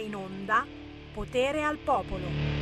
in onda Potere al Popolo.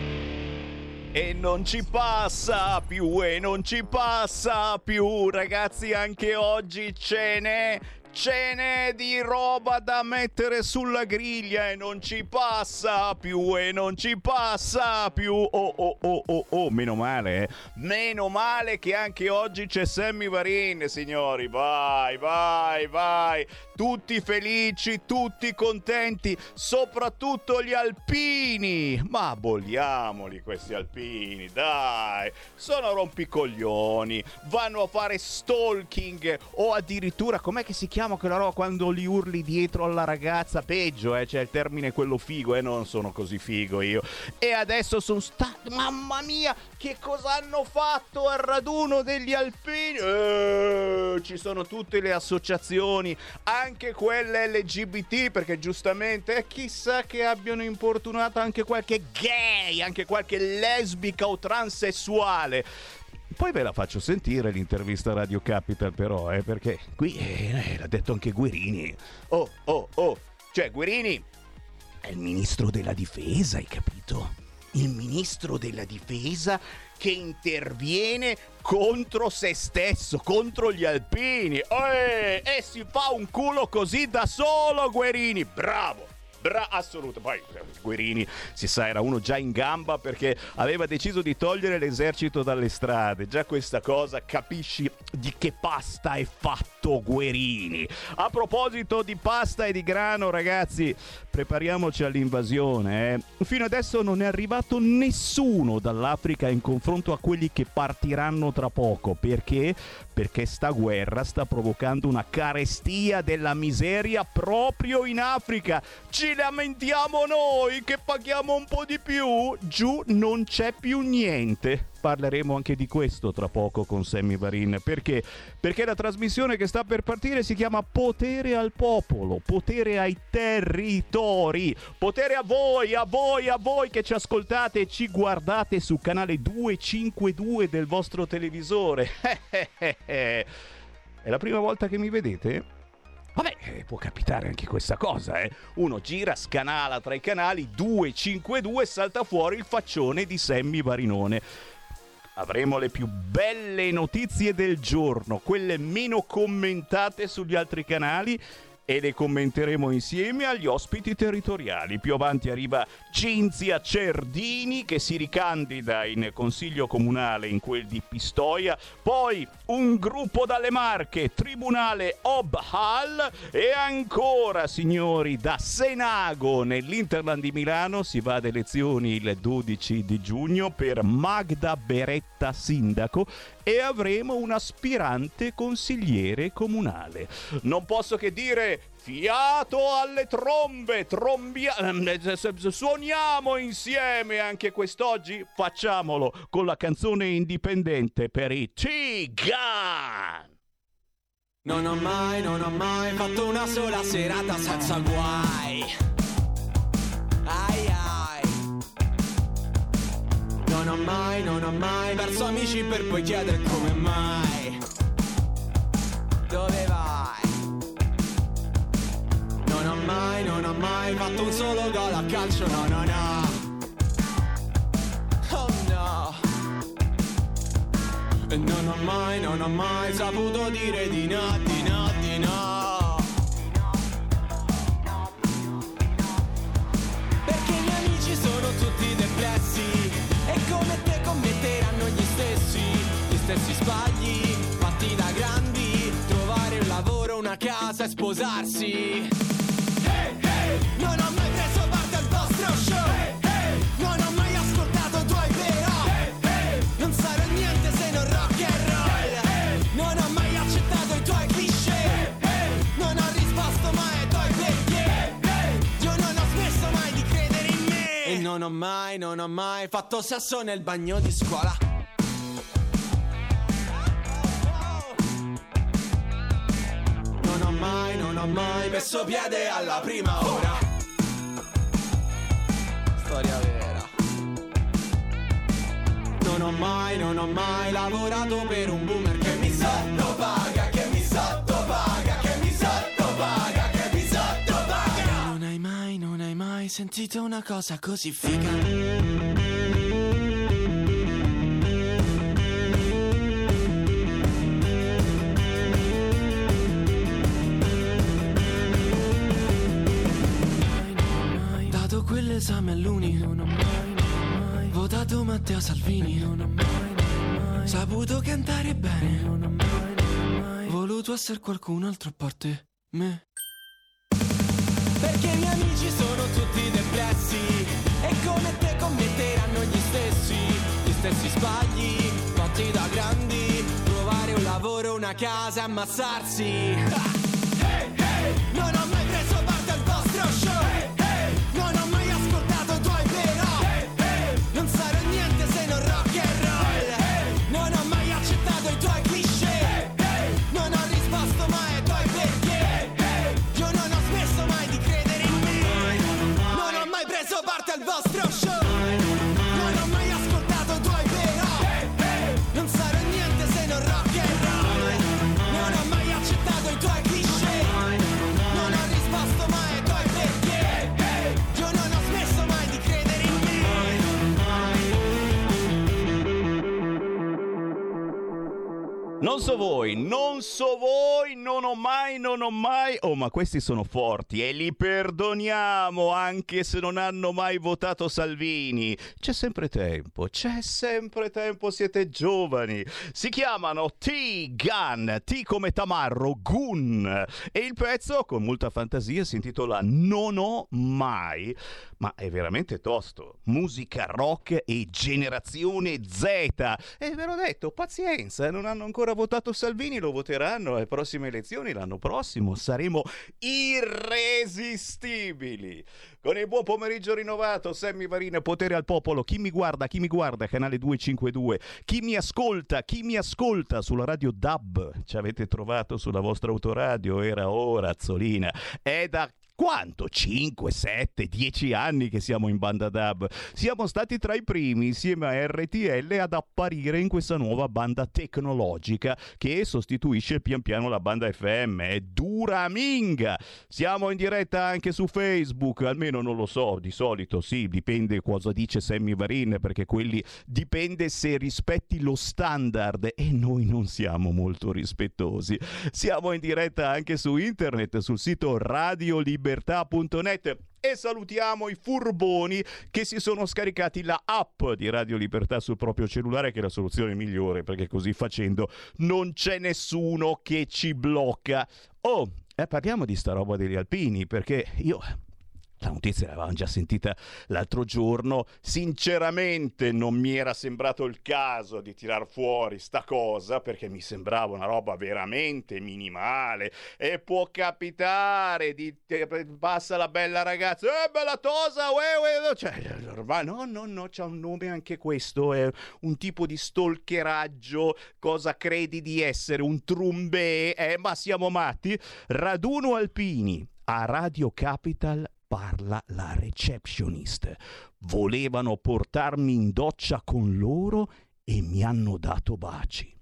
E non ci passa più, e non ci passa più, ragazzi, anche oggi ce n'è ce n'è di roba da mettere sulla griglia e non ci passa più e non ci passa più. Oh oh oh oh oh, meno male, eh. Meno male che anche oggi c'è Sammy Varin, signori. Vai, vai, vai. Tutti felici, tutti contenti, soprattutto gli alpini. Ma bolliamoli questi alpini, dai. Sono rompicoglioni, vanno a fare stalking o addirittura com'è che si chiama chiamo quella roba quando li urli dietro alla ragazza, peggio, eh, c'è il termine quello figo, eh, non sono così figo io. E adesso sono stati, mamma mia, che cosa hanno fatto al raduno degli alpini? Eh, ci sono tutte le associazioni, anche quelle LGBT, perché giustamente eh, chissà che abbiano importunato anche qualche gay, anche qualche lesbica o transessuale. Poi ve la faccio sentire l'intervista Radio Capital però, eh, perché qui eh, l'ha detto anche Guerini. Oh, oh, oh, cioè Guerini è il ministro della difesa, hai capito? Il ministro della difesa che interviene contro se stesso, contro gli alpini. Eh, e si fa un culo così da solo, Guerini. Bravo! Bra- assoluto. Poi Guerini, si sa, era uno già in gamba perché aveva deciso di togliere l'esercito dalle strade. Già questa cosa capisci di che pasta è fatto Guerini. A proposito di pasta e di grano, ragazzi, prepariamoci all'invasione. Eh. Fino adesso non è arrivato nessuno dall'Africa in confronto a quelli che partiranno tra poco. Perché? Perché sta guerra sta provocando una carestia della miseria proprio in Africa. Ci lamentiamo noi che paghiamo un po' di più. Giù non c'è più niente parleremo anche di questo tra poco con Sammy Varin. Perché? Perché la trasmissione che sta per partire si chiama Potere al popolo, potere ai territori, potere a voi, a voi, a voi che ci ascoltate e ci guardate su canale 252 del vostro televisore. È la prima volta che mi vedete? Vabbè, eh, può capitare anche questa cosa, eh. Uno gira, scanala tra i canali 252 e salta fuori il faccione di Sammy Varinone avremo le più belle notizie del giorno, quelle meno commentate sugli altri canali e le commenteremo insieme agli ospiti territoriali. Più avanti arriva Cinzia Cerdini che si ricandida in consiglio comunale in quel di Pistoia, poi un gruppo dalle Marche, Tribunale Ob Hall. E ancora signori da Senago nell'Interland di Milano si va ad elezioni il 12 di giugno per Magda Beretta sindaco e avremo un aspirante consigliere comunale. Non posso che dire fiato alle trombe, trombia... suoniamo insieme anche quest'oggi, facciamolo con la canzone indipendente per i Tigan. Non ho mai, non ho mai fatto una sola serata senza guai. Ai ai. Non ho mai, non ho mai perso amici per poi chiedere come mai. Dove vai? Non ho mai, non ho mai fatto un solo gol a calcio, no, no, no. Oh no. E non ho mai, non ho mai saputo dire di no, di no, di no. Sbagli, fatti da grandi, trovare un lavoro, una casa e sposarsi. Hey, hey! Non ho mai preso parte al vostro show, hey, non ho mai ascoltato tuoi però, non sarò niente se non rock and roll, non ho mai accettato i tuoi cliché, non ho risposto mai ai tuoi perché, io non ho smesso mai di credere in me e non ho mai, non ho mai fatto sesso nel bagno di scuola. Non ho mai messo piede alla prima ora. Storia vera. Non ho mai, non ho mai lavorato per un boomer che mi sottopaga, che mi sottopaga, che mi sottopaga, che mi sottopaga. Non hai mai, non hai mai sentito una cosa così figa? Quell'esame all'uni Non ho mai, Votato Matteo Salvini Non ho mai, Saputo cantare bene Non ho mai, Voluto essere qualcun altro a parte me. Perché i miei amici sono tutti depressi E come te commetteranno gli stessi. Gli stessi sbagli Fatti da grandi Trovare un lavoro, una casa, ammazzarsi. Non Non so voi, non so voi, non ho mai, non ho mai. Oh, ma questi sono forti e li perdoniamo anche se non hanno mai votato Salvini. C'è sempre tempo, c'è sempre tempo, siete giovani. Si chiamano T-Gun, T come tamarro, Gun. E il pezzo, con molta fantasia, si intitola Non ho mai. Ma è veramente tosto. Musica rock e generazione Z. E ve l'ho detto, pazienza, non hanno ancora votato Salvini, lo voteranno alle prossime elezioni l'anno prossimo. Saremo irresistibili. Con il buon pomeriggio rinnovato, Sammy Varina, potere al popolo. Chi mi guarda, chi mi guarda, canale 252. Chi mi ascolta, chi mi ascolta sulla radio DAB. Ci avete trovato sulla vostra autoradio, era ora, Azzolina. È da quanto? 5, 7, 10 anni che siamo in banda DAB. Siamo stati tra i primi insieme a RTL ad apparire in questa nuova banda tecnologica che sostituisce pian piano la banda FM. È dura minga! Siamo in diretta anche su Facebook, almeno non lo so, di solito sì, dipende cosa dice Sammy Varin, perché quelli dipende se rispetti lo standard e noi non siamo molto rispettosi. Siamo in diretta anche su internet, sul sito radiolibertà.net e salutiamo i furboni che si sono scaricati la app di Radio Libertà sul proprio cellulare che è la soluzione migliore perché così facendo non c'è nessuno che ci blocca. Oh, eh, parliamo di sta roba degli alpini perché io la notizia l'avevamo già sentita l'altro giorno, sinceramente non mi era sembrato il caso di tirar fuori sta cosa perché mi sembrava una roba veramente minimale. E può capitare di passa la bella ragazza, eh bella tosa, uè, uè, cioè, ormai no, no, no, c'ha un nome anche questo, è un tipo di stalkeraggio, cosa credi di essere, un trumbè, eh, ma siamo matti? Raduno Alpini a Radio Capital parla la receptionist. Volevano portarmi in doccia con loro e mi hanno dato baci.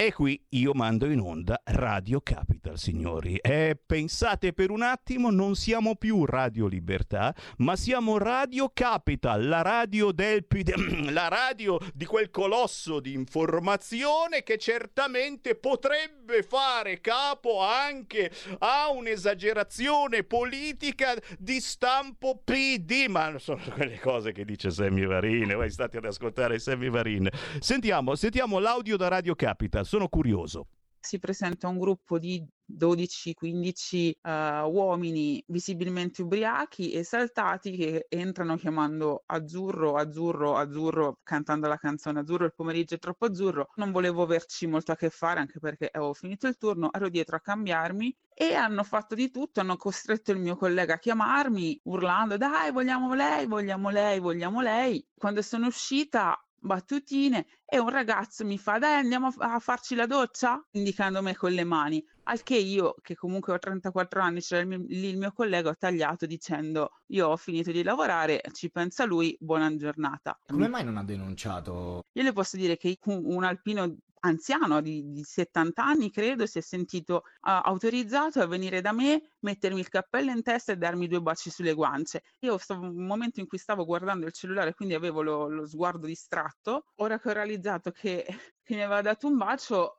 E qui io mando in onda Radio Capital, signori. E pensate per un attimo, non siamo più Radio Libertà, ma siamo Radio Capital, la radio del la radio di quel colosso di informazione che certamente potrebbe fare capo anche a un'esagerazione politica di stampo PD. Ma sono quelle cose che dice Sammy Varin. Voi state ad ascoltare Sammy Varin. Sentiamo, sentiamo l'audio da Radio Capital sono curioso. Si presenta un gruppo di 12-15 uh, uomini visibilmente ubriachi, esaltati, che entrano chiamando azzurro, azzurro, azzurro, cantando la canzone azzurro, il pomeriggio è troppo azzurro. Non volevo averci molto a che fare anche perché avevo finito il turno, ero dietro a cambiarmi e hanno fatto di tutto, hanno costretto il mio collega a chiamarmi urlando dai vogliamo lei, vogliamo lei, vogliamo lei. Quando sono uscita battutine e un ragazzo mi fa dai andiamo a farci la doccia indicando me con le mani al che io che comunque ho 34 anni c'era il mio, lì il mio collega ho tagliato dicendo io ho finito di lavorare ci pensa lui buona giornata come mai non ha denunciato io le posso dire che un, un alpino anziano di, di 70 anni, credo, si è sentito uh, autorizzato a venire da me, mettermi il cappello in testa e darmi due baci sulle guance. Io stavo un momento in cui stavo guardando il cellulare, quindi avevo lo, lo sguardo distratto. Ora che ho realizzato che, che mi aveva dato un bacio,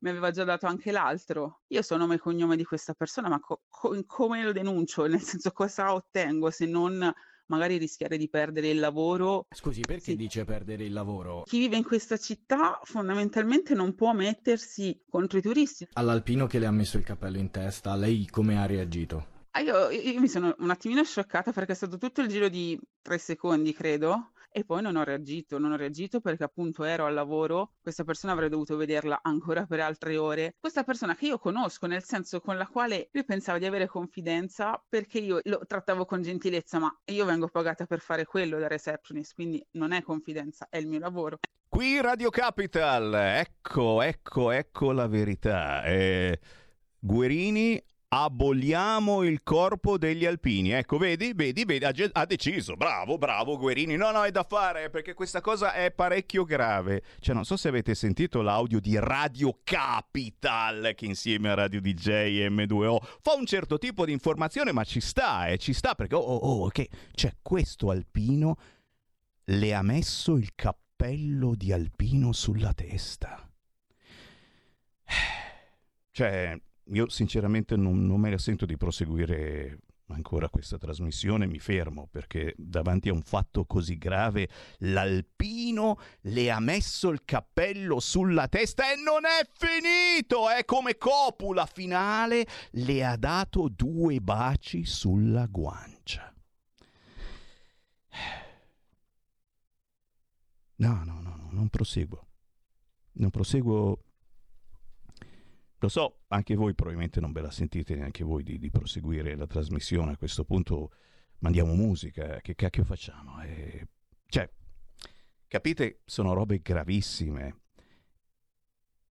mi aveva già dato anche l'altro. Io so nome e cognome di questa persona, ma co- co- come lo denuncio? Nel senso, cosa ottengo se non magari rischiare di perdere il lavoro. Scusi, perché sì. dice perdere il lavoro? Chi vive in questa città fondamentalmente non può mettersi contro i turisti. All'alpino che le ha messo il cappello in testa, lei come ha reagito? Ah, io, io, mi sono un attimino scioccata perché è stato tutto il giro di tre secondi, credo, e poi non ho reagito, non ho reagito perché appunto ero al lavoro, questa persona avrei dovuto vederla ancora per altre ore, questa persona che io conosco, nel senso con la quale io pensavo di avere confidenza perché io lo trattavo con gentilezza, ma io vengo pagata per fare quello da receptionist, quindi non è confidenza, è il mio lavoro. Qui Radio Capital, ecco, ecco, ecco la verità. Eh, Guerini aboliamo il corpo degli alpini. Ecco, vedi, vedi, vedi, ha, deciso. Bravo, bravo Guerini. No, no, è da fare perché questa cosa è parecchio grave. Cioè, non so se avete sentito l'audio di Radio Capital che insieme a Radio DJ M2O fa un certo tipo di informazione, ma ci sta, eh, ci sta perché, oh, oh, oh, ok, cioè questo alpino le ha messo il cappello di alpino sulla testa. Cioè, io sinceramente non, non me la sento di proseguire ancora questa trasmissione, mi fermo perché davanti a un fatto così grave l'alpino le ha messo il cappello sulla testa e non è finito, è come copula finale, le ha dato due baci sulla guancia. No, no, no, no non proseguo. Non proseguo lo so, anche voi probabilmente non ve la sentite neanche voi di, di proseguire la trasmissione. A questo punto mandiamo musica, che cacchio facciamo? E... Cioè, capite, sono robe gravissime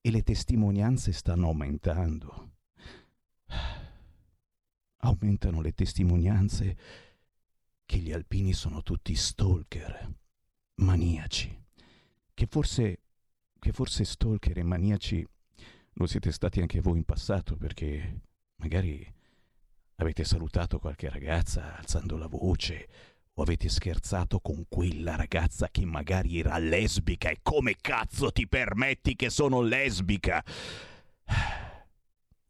e le testimonianze stanno aumentando. Aumentano le testimonianze che gli alpini sono tutti stalker, maniaci, che forse, che forse stalker e maniaci lo siete stati anche voi in passato perché magari avete salutato qualche ragazza alzando la voce o avete scherzato con quella ragazza che magari era lesbica e come cazzo ti permetti che sono lesbica?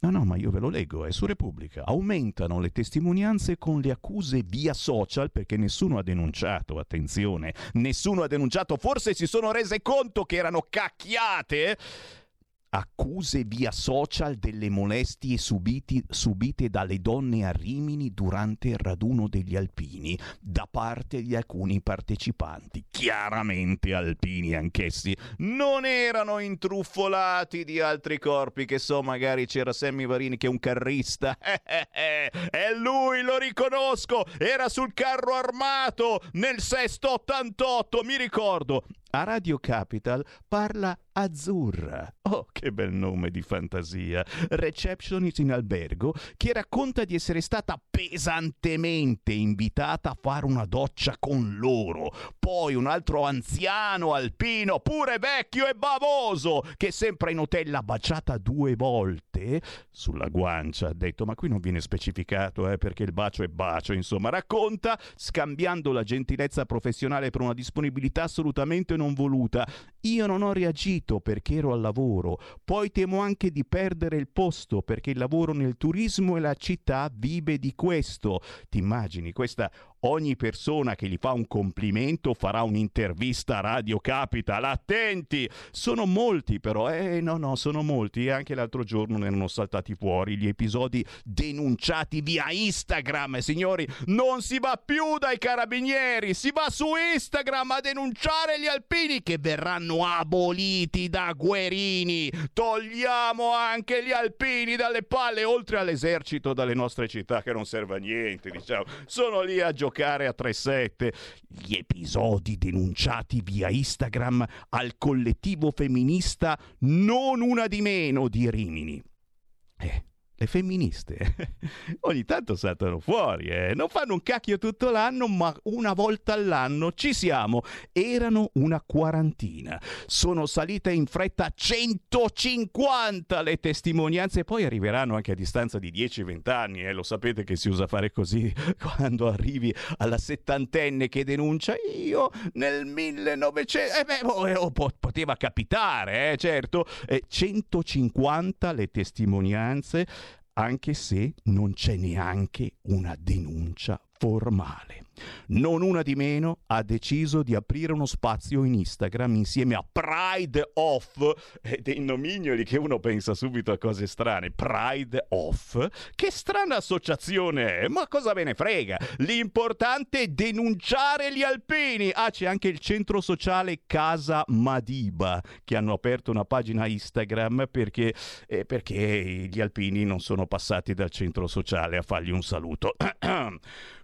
No, no, ma io ve lo leggo, è su Repubblica. Aumentano le testimonianze con le accuse via social perché nessuno ha denunciato, attenzione, nessuno ha denunciato, forse si sono rese conto che erano cacchiate accuse via social delle molestie subiti, subite dalle donne a Rimini durante il raduno degli alpini da parte di alcuni partecipanti, chiaramente alpini anch'essi, non erano intruffolati di altri corpi, che so, magari c'era Sammy Varini che è un carrista, e lui lo riconosco, era sul carro armato nel sesto 88, mi ricordo, a Radio Capital parla Azzurra. Oh, che bel nome di fantasia. Receptionist in albergo che racconta di essere stata pesantemente invitata a fare una doccia con loro. Poi un altro anziano alpino, pure vecchio e bavoso, che sempre in hotel l'ha baciata due volte sulla guancia. Ha detto, ma qui non viene specificato, eh, perché il bacio è bacio. Insomma, racconta, scambiando la gentilezza professionale per una disponibilità assolutamente non voluta. Io non ho reagito perché ero al lavoro, poi temo anche di perdere il posto perché il lavoro nel turismo e la città vive di questo. Ti immagini questa ogni persona che gli fa un complimento farà un'intervista a Radio Capital. Attenti! Sono molti però, eh no no, sono molti. Anche l'altro giorno ne erano saltati fuori gli episodi denunciati via Instagram. Signori, non si va più dai carabinieri, si va su Instagram a denunciare gli alpini che verranno aboliti da Guerini. Togliamo anche gli alpini dalle palle, oltre all'esercito dalle nostre città che non serve a niente, diciamo. Sono lì a giocare giocare a 3-7. Gli episodi denunciati via Instagram al collettivo femminista Non una di meno di Rimini. Eh, le femministe ogni tanto saltano fuori, eh. non fanno un cacchio tutto l'anno, ma una volta all'anno ci siamo. Erano una quarantina, sono salite in fretta a 150 le testimonianze, poi arriveranno anche a distanza di 10-20 anni, eh. lo sapete che si usa fare così quando arrivi alla settantenne che denuncia io nel 1900, eh beh, oh, eh, oh, poteva capitare, eh, certo, 150 le testimonianze anche se non c'è neanche una denuncia formale. Non una di meno ha deciso di aprire uno spazio in Instagram insieme a Pride Off, dei nomignoli che uno pensa subito a cose strane. Pride Off? Che strana associazione è, ma cosa ve ne frega? L'importante è denunciare gli alpini. Ah, c'è anche il centro sociale Casa Madiba che hanno aperto una pagina Instagram perché, eh, perché gli alpini non sono passati dal centro sociale a fargli un saluto.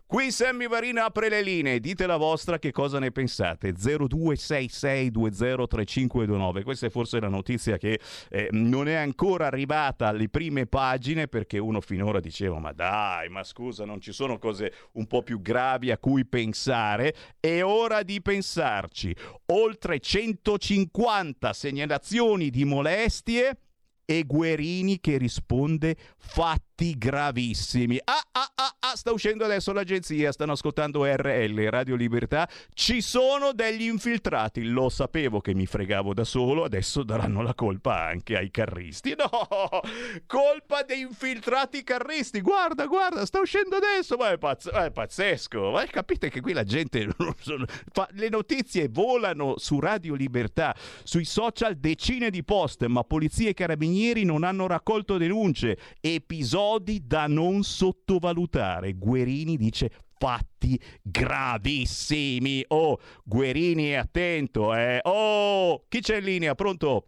Qui Sammy Varina apre le linee, dite la vostra che cosa ne pensate. 0266203529. Questa è forse la notizia che eh, non è ancora arrivata alle prime pagine perché uno finora diceva ma dai, ma scusa, non ci sono cose un po' più gravi a cui pensare. È ora di pensarci. Oltre 150 segnalazioni di molestie e Guerini che risponde fatti gravissimi. Ah, ah, ah, ah, sta uscendo adesso l'agenzia, stanno ascoltando RL, Radio Libertà. Ci sono degli infiltrati, lo sapevo che mi fregavo da solo, adesso daranno la colpa anche ai carristi. No, colpa dei infiltrati carristi. Guarda, guarda, sta uscendo adesso, ma è, pazz- è pazzesco. Ma capite che qui la gente fa... le notizie volano su Radio Libertà, sui social decine di post, ma polizia e carabinieri non hanno raccolto denunce. Episodi da non sottovalutare. Guerini dice fatti gravissimi. Oh, Guerini è attento, eh. Oh, chi c'è in linea? Pronto?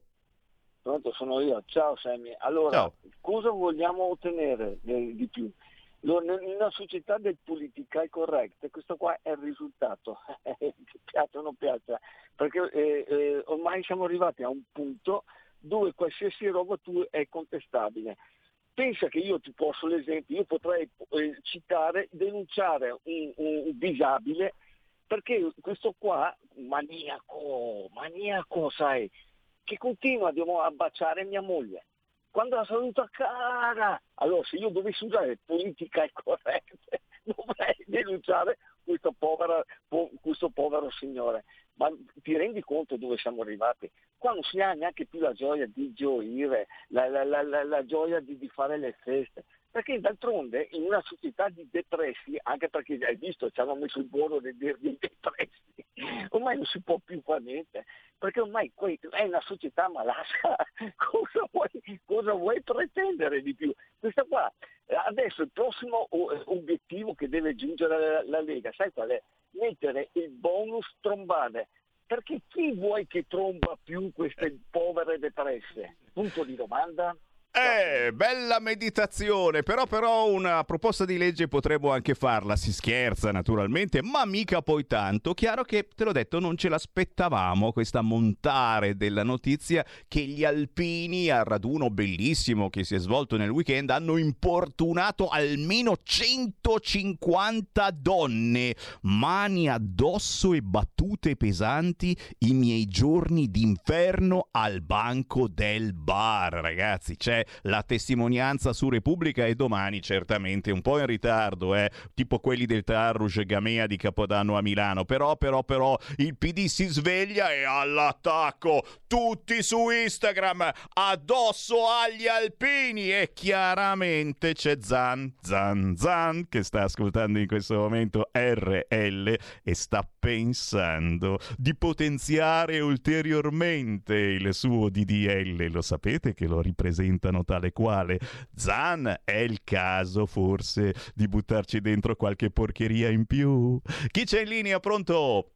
Pronto, sono io. Ciao Sammy. Allora, Ciao. cosa vogliamo ottenere di più? In una società del politically correct, questo qua è il risultato, piace o non piace, perché eh, eh, ormai siamo arrivati a un punto dove qualsiasi roba tu è contestabile. Pensa che io ti posso l'esempio, io potrei eh, citare, denunciare un, un, disabile perché questo qua, maniaco, maniaco sai, che continua a baciare mia moglie. Quando la saluta cara, allora se io dovessi usare politica corretta, dovrei denunciare questo povero, questo povero signore ma ti rendi conto dove siamo arrivati? Qua non si ha neanche più la gioia di gioire, la, la, la, la gioia di, di, fare le feste. Perché d'altronde in una società di depressi, anche perché hai visto, ci hanno messo il buono dei, dei depressi, ormai non si può più fare niente, perché ormai è una società malata, cosa vuoi, cosa vuoi pretendere di più? Questa qua, adesso il prossimo obiettivo che deve giungere la Lega, sai qual è? mettere il bonus trombare. Perché chi vuoi che tromba più queste povere depresse? Punto di domanda. Eh, bella meditazione, però, però una proposta di legge potremmo anche farla, si scherza naturalmente, ma mica poi tanto. Chiaro che, te l'ho detto, non ce l'aspettavamo questa montare della notizia che gli alpini al raduno bellissimo che si è svolto nel weekend hanno importunato almeno 150 donne, mani addosso e battute pesanti, i miei giorni d'inferno al banco del bar, ragazzi. C'è la testimonianza su Repubblica e domani certamente un po' in ritardo, eh, tipo quelli del Tarrush Gamea di Capodanno a Milano, però però però il PD si sveglia e all'attacco, tutti su Instagram, addosso agli alpini e chiaramente c'è Zan Zan Zan che sta ascoltando in questo momento RL e sta pensando di potenziare ulteriormente il suo DDL, lo sapete che lo ripresenta diventano tale quale. Zan, è il caso forse di buttarci dentro qualche porcheria in più. Chi c'è in linea? Pronto?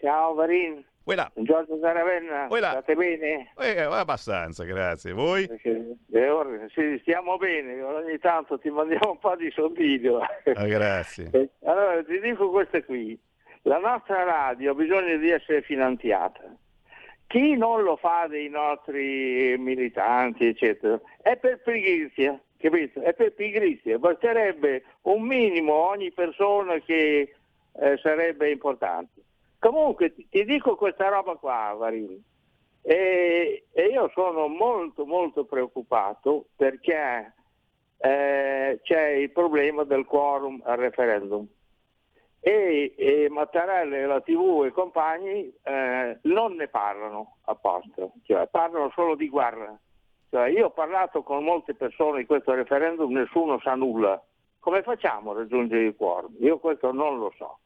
Ciao Varin. Voilà. Giorgio Saravenna, voilà. state bene? Eh, abbastanza, grazie. Voi? Eh, sì, stiamo bene, ogni tanto ti mandiamo un po' di soldino. Ah, grazie. allora, ti dico queste qui. La nostra radio ha bisogno di essere finanziata. Chi non lo fa dei nostri militanti, eccetera, è per pigrizia, capito? È per pigrizia. Basterebbe un minimo ogni persona che eh, sarebbe importante. Comunque ti, ti dico questa roba qua, Varini, e, e, io sono molto molto preoccupato perché eh, c'è il problema del quorum al referendum e, e Mattarella e la TV e compagni eh, non ne parlano apposta, cioè parlano solo di guerra. Cioè, io ho parlato con molte persone di questo referendum, nessuno sa nulla. Come facciamo a raggiungere il quorum? Io questo non lo so.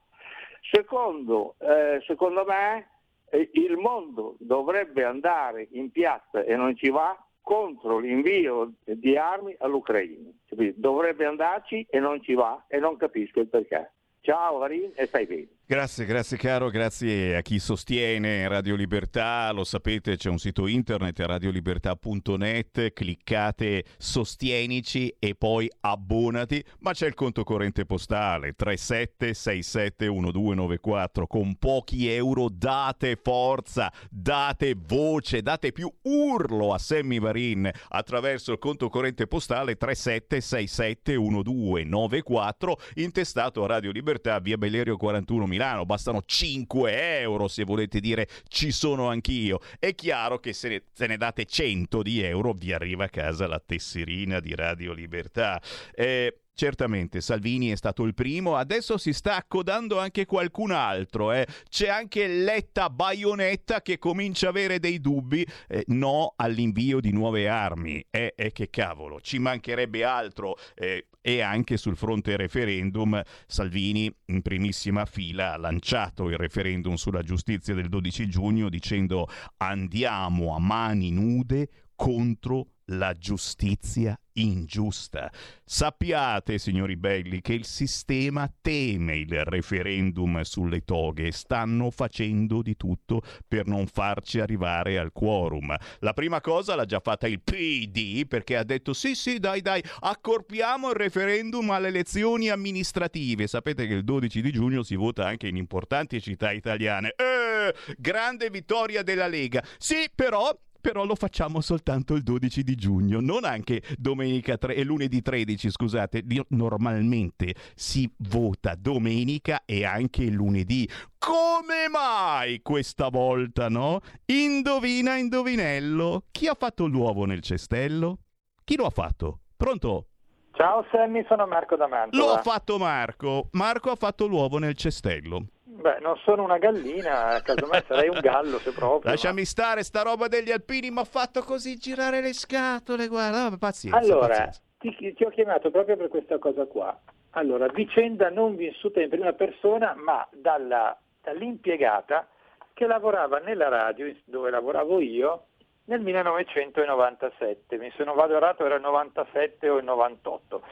Secondo, eh, secondo me eh, il mondo dovrebbe andare in piazza e non ci va contro l'invio di armi all'Ucraina. Dovrebbe andarci e non ci va e non capisco il perché. Ciao Varin e stai bene. Grazie, grazie caro, grazie a chi sostiene Radio Libertà, lo sapete c'è un sito internet radiolibertà.net, cliccate sostienici e poi abbonati, ma c'è il conto corrente postale 37671294, con pochi euro date forza, date voce, date più urlo a Sammy Varin attraverso il conto corrente postale 37671294 intestato a Radio Libertà via Bellerio 41 Milano, bastano 5 euro se volete dire ci sono anch'io. È chiaro che se ne, se ne date 100 di euro vi arriva a casa la tesserina di Radio Libertà. Eh, Certamente Salvini è stato il primo, adesso si sta accodando anche qualcun altro. Eh. C'è anche Letta Baionetta che comincia a avere dei dubbi. Eh, no all'invio di nuove armi. E eh, che cavolo, ci mancherebbe altro. Eh, e anche sul fronte referendum Salvini in primissima fila ha lanciato il referendum sulla giustizia del 12 giugno dicendo andiamo a mani nude contro la giustizia ingiusta. Sappiate, signori belli, che il sistema teme il referendum sulle toghe. Stanno facendo di tutto per non farci arrivare al quorum. La prima cosa l'ha già fatta il PD perché ha detto sì sì dai dai accorpiamo il referendum alle elezioni amministrative. Sapete che il 12 di giugno si vota anche in importanti città italiane. Eh, grande vittoria della Lega. Sì, però però lo facciamo soltanto il 12 di giugno, non anche domenica 3 e lunedì 13, scusate, normalmente si vota domenica e anche lunedì. Come mai questa volta, no? Indovina, indovinello, chi ha fatto l'uovo nel cestello? Chi lo ha fatto? Pronto? Ciao Sammy, sono Marco da Mantova. Lo ha fatto Marco. Marco ha fatto l'uovo nel cestello. Beh, non sono una gallina, casomai sarei un gallo se proprio. Lasciami ma... stare, sta roba degli alpini mi ha fatto così girare le scatole, guarda, no, pazienza. Allora, pazienza. Ti, ti, ho chiamato proprio per questa cosa qua. Allora, vicenda non vissuta in prima persona, ma dalla, dall'impiegata che lavorava nella radio dove lavoravo io nel 1997. Mi sono vado errato, era il 97 o il 98.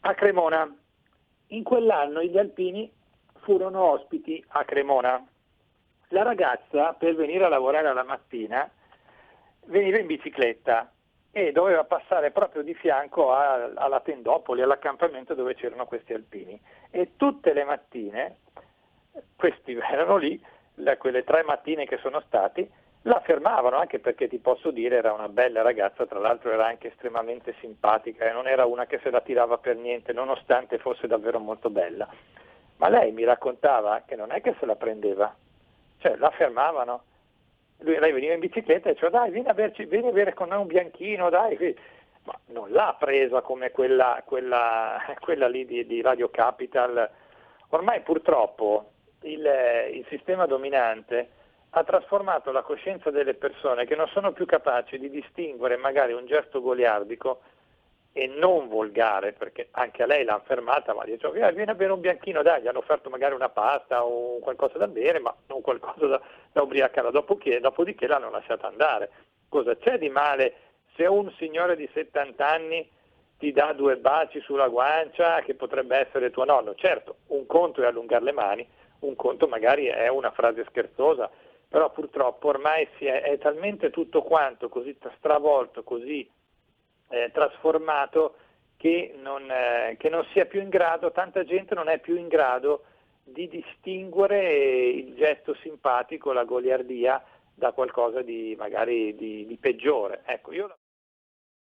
A Cremona. In quell'anno gli alpini furono ospiti a Cremona. La ragazza per venire a lavorare alla mattina veniva in bicicletta e doveva passare proprio di fianco a, alla Tendopoli, all'accampamento dove c'erano questi alpini. E tutte le mattine, questi erano lì, quelle tre mattine che sono stati, la fermavano anche perché ti posso dire era una bella ragazza, tra l'altro era anche estremamente simpatica e non era una che se la tirava per niente, nonostante fosse davvero molto bella. Ma lei mi raccontava che non è che se la prendeva, cioè la fermavano. Lui, lei veniva in bicicletta e diceva dai vieni a, berci, vieni a bere con noi un bianchino, dai. Ma non l'ha presa come quella, quella, quella lì di, di, Radio Capital. Ormai purtroppo il, il sistema dominante ha trasformato la coscienza delle persone che non sono più capaci di distinguere magari un gesto goliardico e non volgare, perché anche a lei l'hanno fermata, ma dice vieni a bere un bianchino, dai, gli hanno offerto magari una pasta o qualcosa da bere, ma non qualcosa da, da ubriacare, dopodiché, dopodiché l'hanno lasciata andare. Cosa c'è di male se un signore di 70 anni ti dà due baci sulla guancia che potrebbe essere tuo nonno? Certo, un conto è allungare le mani, un conto magari è una frase scherzosa, però purtroppo ormai è, è, talmente tutto quanto così stravolto, così eh, trasformato che non, eh, che non sia più in grado, tanta gente non è più in grado di distinguere il gesto simpatico, la goliardia da qualcosa di magari di, di peggiore. Ecco, io...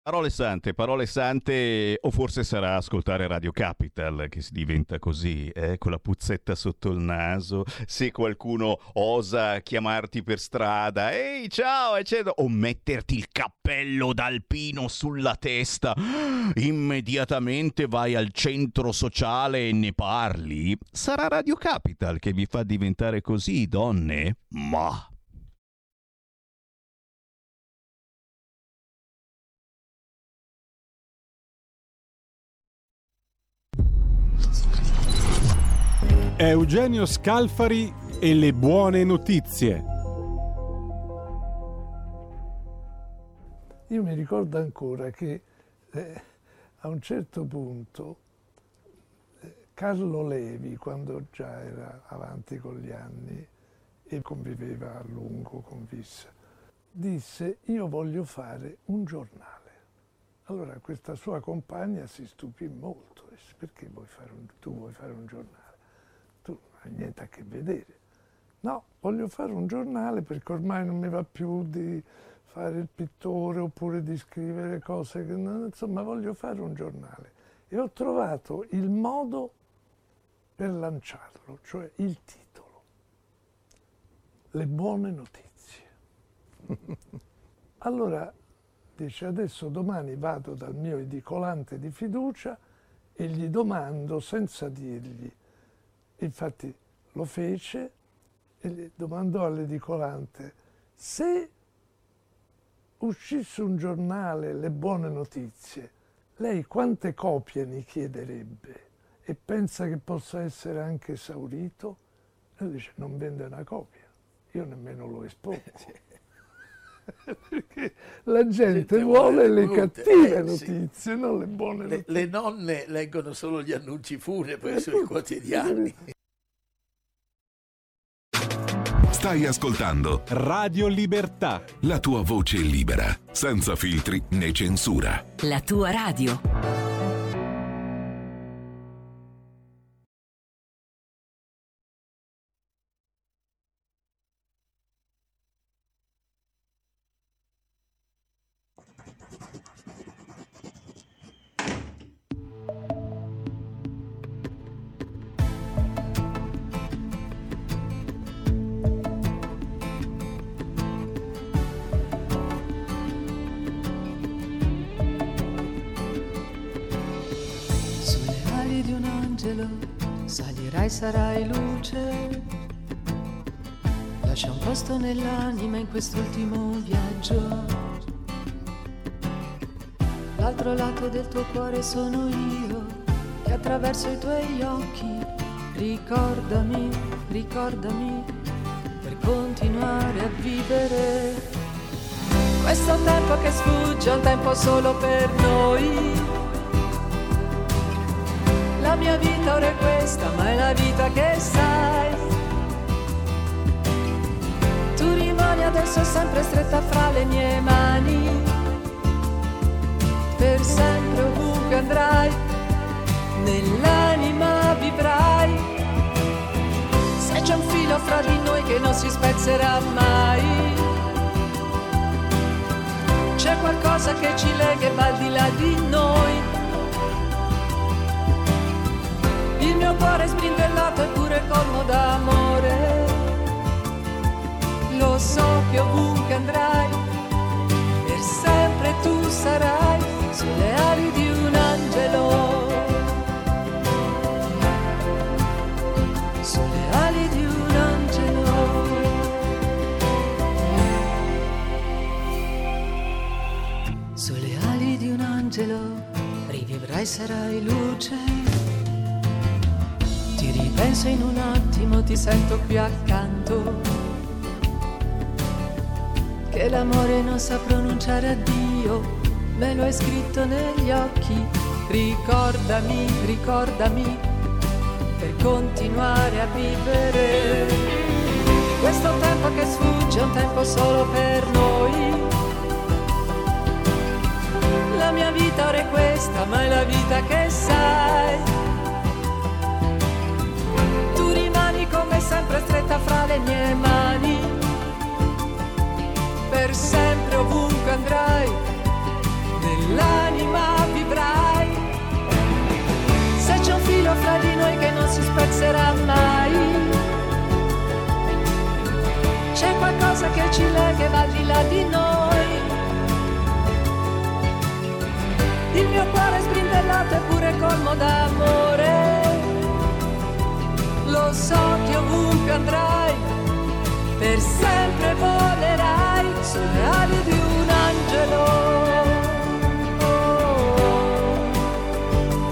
Parole sante, parole sante, o forse sarà ascoltare Radio Capital che si diventa così, eh, con la puzzetta sotto il naso, se qualcuno osa chiamarti per strada, ehi ciao, eccetera, o metterti il cappello d'alpino sulla testa, immediatamente vai al centro sociale e ne parli, sarà Radio Capital che vi fa diventare così, donne? Ma... Eugenio Scalfari e le buone notizie. Io mi ricordo ancora che eh, a un certo punto eh, Carlo Levi, quando già era avanti con gli anni e conviveva a lungo con Vissa, disse io voglio fare un giornale. Allora questa sua compagna si stupì molto, disse perché vuoi un, tu vuoi fare un giornale? Ha niente a che vedere. No, voglio fare un giornale perché ormai non mi va più di fare il pittore oppure di scrivere cose, che, insomma voglio fare un giornale. E ho trovato il modo per lanciarlo, cioè il titolo. Le buone notizie. allora dice adesso domani vado dal mio edicolante di fiducia e gli domando senza dirgli Infatti lo fece e domandò all'edicolante se uscisse un giornale Le buone notizie, lei quante copie ne chiederebbe e pensa che possa essere anche esaurito? E lui dice non vende una copia, io nemmeno lo espongo. Perché la gente, gente vuole, le brute, cattive eh, notizie, sì. non le buone le, notizie. Le nonne leggono solo gli annunci funebri eh, sui quotidiani. Stai ascoltando Radio Libertà. La tua voce libera, senza filtri né censura. La tua radio. Sarai luce. Lascia un posto nell'anima in quest'ultimo viaggio. L'altro lato del tuo cuore sono io, che attraverso i tuoi occhi ricordami, ricordami, per continuare a vivere. Questo tempo che sfugge è un tempo solo per noi mia vita ora è questa, ma è la vita che sai. Tu rimani adesso sempre stretta fra le mie mani, per sempre ovunque andrai, nell'anima vivrai. Se c'è un filo fra di noi che non si spezzerà mai, c'è qualcosa che ci lega e va al di là di noi mio cuore sbrindellato eppure colmo d'amore. Lo so che ovunque andrai, per sempre tu sarai sulle ali di un angelo. Sulle ali di un angelo. Sulle ali di un angelo rivivrai, sarai luce Penso in un attimo, ti sento qui accanto. Che l'amore non sa pronunciare addio, me lo hai scritto negli occhi. Ricordami, ricordami, per continuare a vivere. questo tempo che sfugge è un tempo solo per noi. La mia vita ora è questa, ma è la vita che sai. Sempre stretta fra le mie mani. Per sempre ovunque andrai, nell'anima vivrai. Se c'è un filo fra di noi che non si spezzerà mai. C'è qualcosa che ci lega e va al di là di noi. Il mio cuore è sbrindellato eppure colmo d'amore. Lo so che ovunque andrai, per sempre volerai sulle ali di un angelo.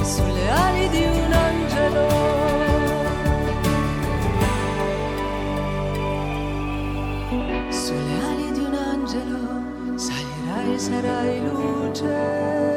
Sulle ali di un angelo. Sulle ali di un angelo salirai e sarai luce.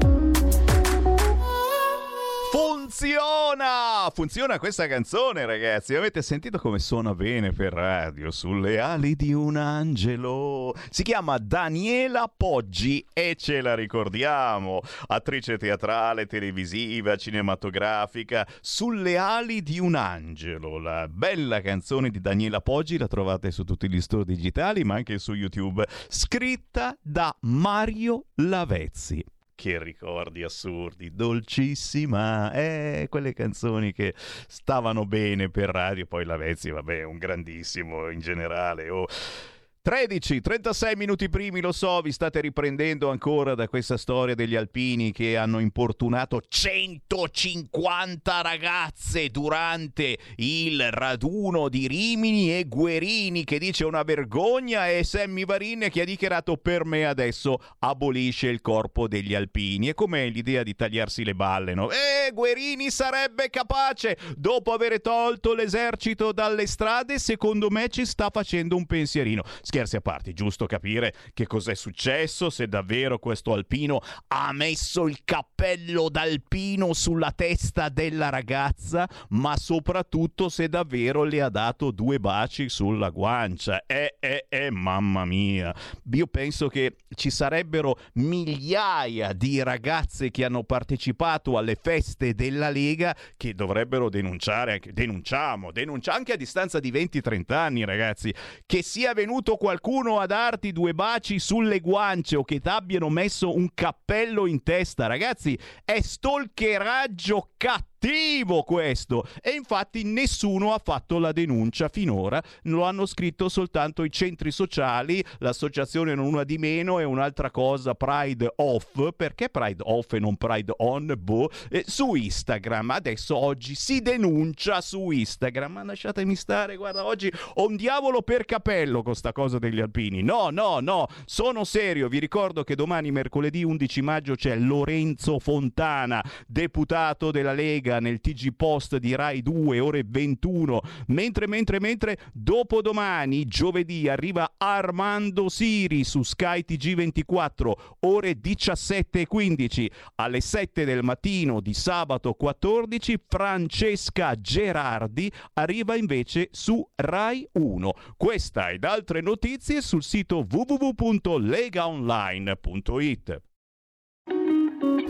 Funziona! Funziona questa canzone, ragazzi. Avete sentito come suona bene per radio? Sulle ali di un angelo. Si chiama Daniela Poggi e ce la ricordiamo. Attrice teatrale, televisiva, cinematografica. Sulle ali di un angelo. La bella canzone di Daniela Poggi la trovate su tutti gli store digitali, ma anche su YouTube. Scritta da Mario Lavezzi. Che ricordi assurdi, dolcissima, eh, quelle canzoni che stavano bene per radio, poi Lavezzi, vabbè, un grandissimo in generale. Oh. 13, 36 minuti primi, lo so, vi state riprendendo ancora da questa storia degli alpini che hanno importunato 150 ragazze durante il raduno di Rimini e Guerini che dice una vergogna e Sammy Varin che ha dichiarato per me adesso abolisce il corpo degli alpini. E com'è l'idea di tagliarsi le balle, no? Eh, Guerini sarebbe capace, dopo aver tolto l'esercito dalle strade, secondo me ci sta facendo un pensierino. Scherzi a parte, giusto capire che cos'è successo, se davvero questo alpino ha messo il cappello d'alpino sulla testa della ragazza, ma soprattutto se davvero le ha dato due baci sulla guancia. Eh, eh, eh, mamma mia. Io penso che ci sarebbero migliaia di ragazze che hanno partecipato alle feste della Lega che dovrebbero denunciare, denunciamo, denunciamo anche a distanza di 20-30 anni, ragazzi, che sia venuto qualcuno a darti due baci sulle guance o che ti abbiano messo un cappello in testa, ragazzi, è stalkeraggio cattivo cattivo questo. E infatti nessuno ha fatto la denuncia finora. Lo hanno scritto soltanto i centri sociali l'associazione non una di meno e un'altra cosa Pride Off. Perché Pride Off e non Pride On? Boh, eh, su Instagram adesso oggi si denuncia su Instagram. Ma lasciatemi stare guarda oggi ho un diavolo per capello con sta cosa degli alpini. No no no sono serio. Vi ricordo che domani mercoledì 11 maggio c'è Lorenzo Fontana deputato della Lega nel TG Post di Rai 2 ore 21 mentre mentre mentre dopodomani giovedì arriva Armando Siri su Sky TG24 ore 17.15 alle 7 del mattino di sabato 14 Francesca Gerardi arriva invece su Rai 1 questa ed altre notizie sul sito www.legaonline.it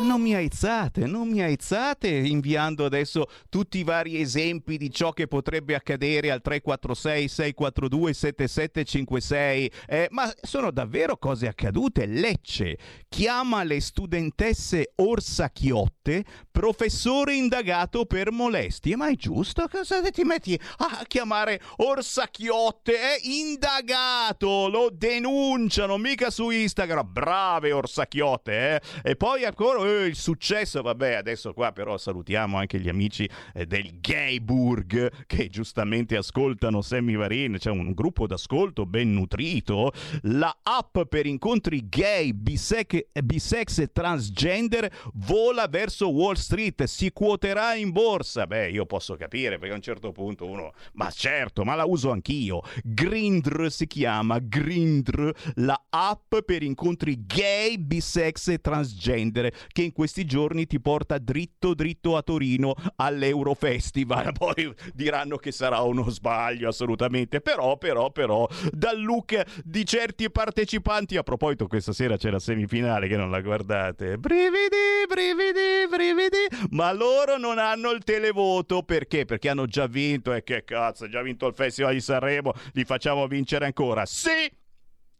Non mi aizzate, non mi aizzate inviando adesso tutti i vari esempi di ciò che potrebbe accadere al 346 642 7756. Eh, ma sono davvero cose accadute. Lecce chiama le studentesse orsachiotte professore indagato per molestie. Ma è giusto? Cosa ti metti a chiamare orsachiotte? È indagato, lo denunciano mica su Instagram. Brave orsachiotte, eh? E poi ancora eh, il successo, vabbè, adesso qua però salutiamo anche gli amici eh, del Gayburg che giustamente ascoltano Sammy Varin, c'è un gruppo d'ascolto ben nutrito, la app per incontri gay, bisex, bisex e transgender vola verso Wall Street, si quoterà in borsa. Beh, io posso capire perché a un certo punto uno, ma certo, ma la uso anch'io. Grindr si chiama, Grindr, la app per incontri gay, bisex e transgender che in questi giorni ti porta dritto dritto a Torino all'Eurofestival. Poi diranno che sarà uno sbaglio assolutamente, però però però dal look di certi partecipanti a proposito questa sera c'è la semifinale che non la guardate. Brividi, brividi, brividi, ma loro non hanno il televoto perché? Perché hanno già vinto e che cazzo, già vinto il Festival di Sanremo, li facciamo vincere ancora. Sì!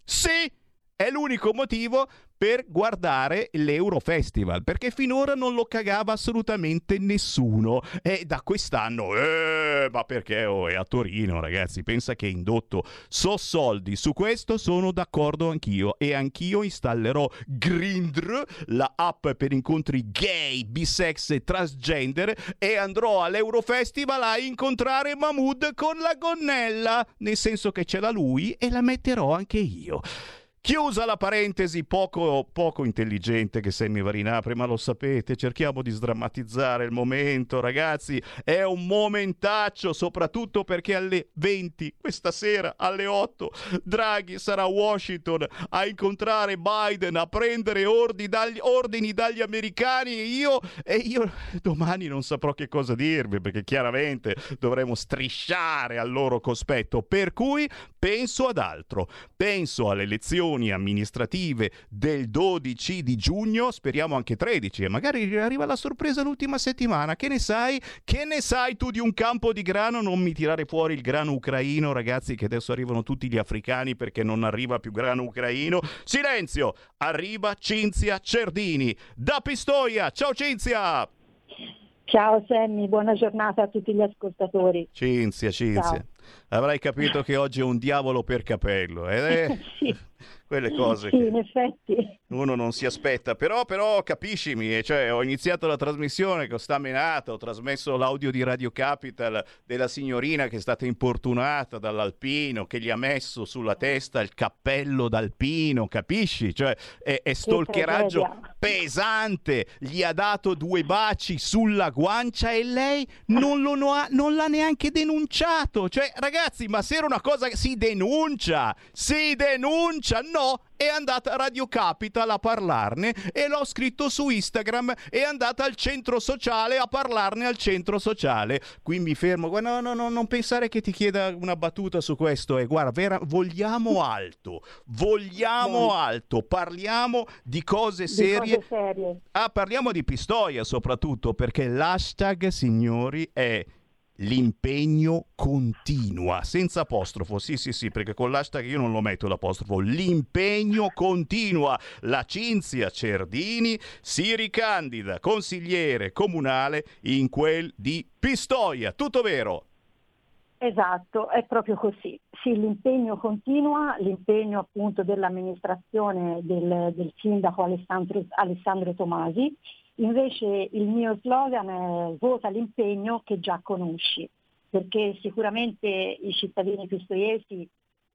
Sì! È l'unico motivo per guardare l'Eurofestival, perché finora non lo cagava assolutamente nessuno. E da quest'anno, eh, ma perché oh, è a Torino, ragazzi, pensa che è indotto. So soldi, su questo sono d'accordo anch'io e anch'io installerò Grindr, la app per incontri gay, bisex e transgender e andrò all'Eurofestival a incontrare Mahmood con la gonnella, nel senso che ce l'ha lui e la metterò anche io. Chiusa la parentesi poco, poco intelligente che Sammy Varin apre, ma lo sapete, cerchiamo di sdrammatizzare il momento, ragazzi. È un momentaccio, soprattutto perché alle 20, questa sera, alle 8, Draghi sarà a Washington a incontrare Biden, a prendere ordini dagli, ordini dagli americani e io, e io domani non saprò che cosa dirvi, perché chiaramente dovremo strisciare al loro cospetto. Per cui penso ad altro, penso alle elezioni amministrative del 12 di giugno, speriamo anche 13 e magari arriva la sorpresa l'ultima settimana. Che ne sai? Che ne sai tu di un campo di grano? Non mi tirare fuori il grano ucraino, ragazzi, che adesso arrivano tutti gli africani perché non arriva più grano ucraino. Silenzio! Arriva Cinzia Cerdini da Pistoia. Ciao Cinzia! Ciao Sammy, buona giornata a tutti gli ascoltatori. Cinzia, Cinzia. Ciao. Avrai capito che oggi è un diavolo per capello. Eh? sì quelle cose sì, che in effetti. uno non si aspetta. Però, però capiscimi, cioè, ho iniziato la trasmissione che ho stamenata, ho trasmesso l'audio di Radio Capital della signorina che è stata importunata dall'alpino, che gli ha messo sulla testa il cappello d'alpino, capisci? Cioè, è, è stalkeraggio pesante, gli ha dato due baci sulla guancia e lei non, lo, non l'ha neanche denunciato. Cioè, ragazzi, ma se era una cosa che si denuncia, si denuncia, no, è andata a Radio Capital a parlarne e l'ho scritto su Instagram, è andata al centro sociale a parlarne al centro sociale. Qui mi fermo, no, no, no, non pensare che ti chieda una battuta su questo, e guarda, vera, vogliamo alto, vogliamo Beh. alto, parliamo di cose serie. Di cose serie. Ah, parliamo di Pistoia soprattutto, perché l'hashtag, signori, è l'impegno continua, senza apostrofo, sì sì sì, perché con l'hashtag io non lo metto l'apostrofo, l'impegno continua. La Cinzia Cerdini si ricandida consigliere comunale in quel di Pistoia, tutto vero? Esatto, è proprio così. Sì, l'impegno continua, l'impegno appunto dell'amministrazione del, del sindaco Alessandro, Alessandro Tomasi Invece il mio slogan è vota l'impegno che già conosci, perché sicuramente i cittadini pistoiesi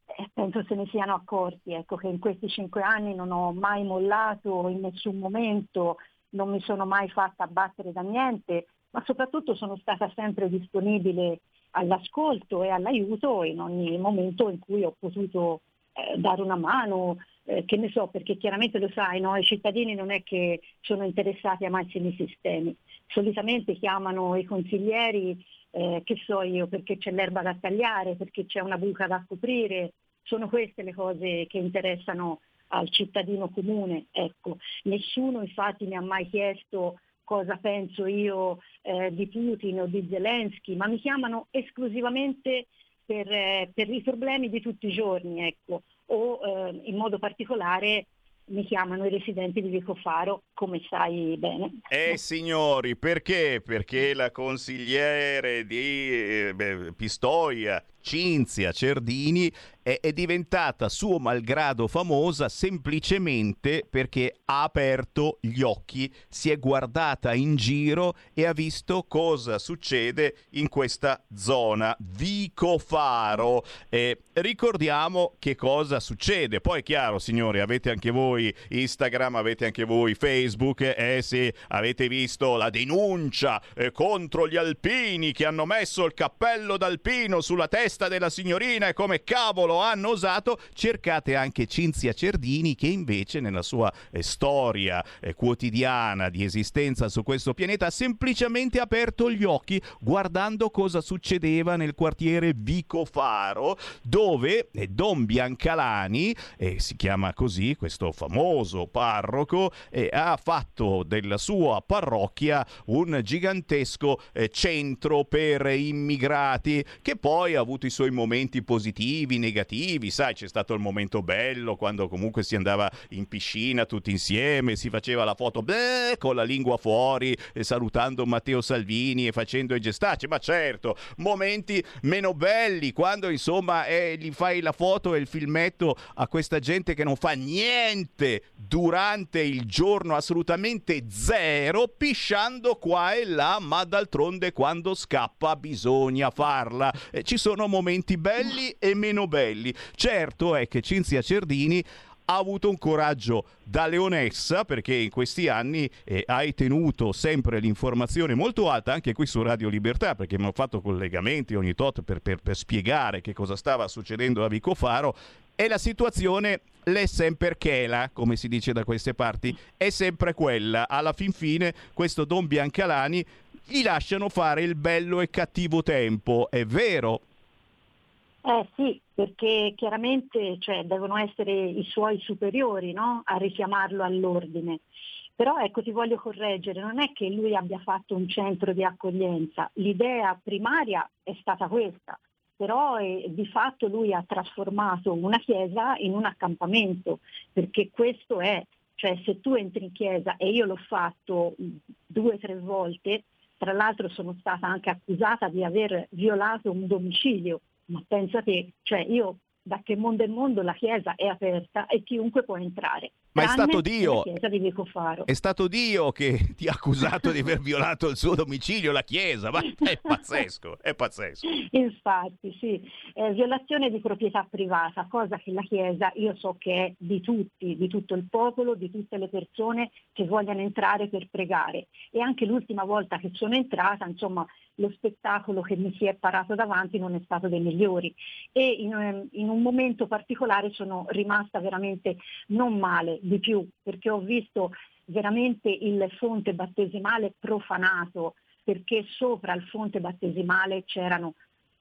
eh, penso se ne siano accorti, ecco, che in questi cinque anni non ho mai mollato in nessun momento, non mi sono mai fatta abbattere da niente, ma soprattutto sono stata sempre disponibile all'ascolto e all'aiuto in ogni momento in cui ho potuto eh, dare una mano, eh, che ne so, perché chiaramente lo sai, no? i cittadini non è che sono interessati a massimi sistemi, solitamente chiamano i consiglieri, eh, che so io, perché c'è l'erba da tagliare, perché c'è una buca da coprire, sono queste le cose che interessano al cittadino comune. Ecco. Nessuno infatti mi ha mai chiesto cosa penso io eh, di Putin o di Zelensky, ma mi chiamano esclusivamente per, eh, per i problemi di tutti i giorni. Ecco o eh, in modo particolare mi chiamano i residenti di Vico Faro, come sai bene. Eh signori, perché? Perché la consigliere di eh, Pistoia Cinzia Cerdini è, è, diventata suo malgrado famosa semplicemente perché ha aperto gli occhi, si è guardata in giro e ha visto cosa succede in questa zona. Vico Faro. Eh, ricordiamo che cosa succede. Poi è chiaro, signori, avete anche voi Instagram, avete anche voi Facebook, eh sì, avete visto la denuncia eh, contro gli alpini che hanno messo il cappello d'alpino sulla testa della signorina e come cavolo hanno osato, cercate anche Cinzia Cerdini che invece nella sua eh, storia eh, quotidiana di esistenza su questo pianeta ha semplicemente aperto gli occhi guardando cosa succedeva nel quartiere Vico Faro dove eh, Don Biancalani, eh, si chiama così questo famoso parroco, eh, ha fatto della sua parrocchia un gigantesco eh, centro per immigrati che poi ha avuto i suoi momenti positivi, negativi, sai, c'è stato il momento bello quando comunque si andava in piscina tutti insieme, si faceva la foto beh, con la lingua fuori, eh, salutando Matteo Salvini e facendo i gestacci, ma certo, momenti meno belli quando insomma eh, gli fai la foto e il filmetto a questa gente che non fa niente durante il giorno, assolutamente zero, pisciando qua e là, ma d'altronde quando scappa bisogna farla. Eh, ci sono momenti belli e meno belli. Certo è che Cinzia Cerdini ha avuto un coraggio da leonessa perché in questi anni eh, hai tenuto sempre l'informazione molto alta anche qui su Radio Libertà perché mi ho fatto collegamenti ogni tot per, per, per spiegare che cosa stava succedendo a Vico Faro e la situazione l'è sempre chela, come si dice da queste parti, è sempre quella. Alla fin fine questo Don Biancalani gli lasciano fare il bello e cattivo tempo, è vero? Eh sì, perché chiaramente cioè, devono essere i suoi superiori no? a richiamarlo all'ordine. Però ecco, ti voglio correggere, non è che lui abbia fatto un centro di accoglienza, l'idea primaria è stata questa, però eh, di fatto lui ha trasformato una chiesa in un accampamento, perché questo è, cioè se tu entri in chiesa e io l'ho fatto due o tre volte, tra l'altro sono stata anche accusata di aver violato un domicilio, ma pensa te, cioè io da che mondo è mondo la chiesa è aperta e chiunque può entrare. Ma è stato Dio. È stato Dio che ti ha accusato di aver violato il suo domicilio, la chiesa. Ma è pazzesco, è pazzesco. Infatti, sì. Eh, violazione di proprietà privata, cosa che la chiesa io so che è di tutti, di tutto il popolo, di tutte le persone che vogliono entrare per pregare. E anche l'ultima volta che sono entrata, insomma, lo spettacolo che mi si è parato davanti non è stato dei migliori e in, ehm, in, un momento particolare sono rimasta veramente non male di più perché ho visto veramente il fonte battesimale profanato perché sopra il fonte battesimale c'erano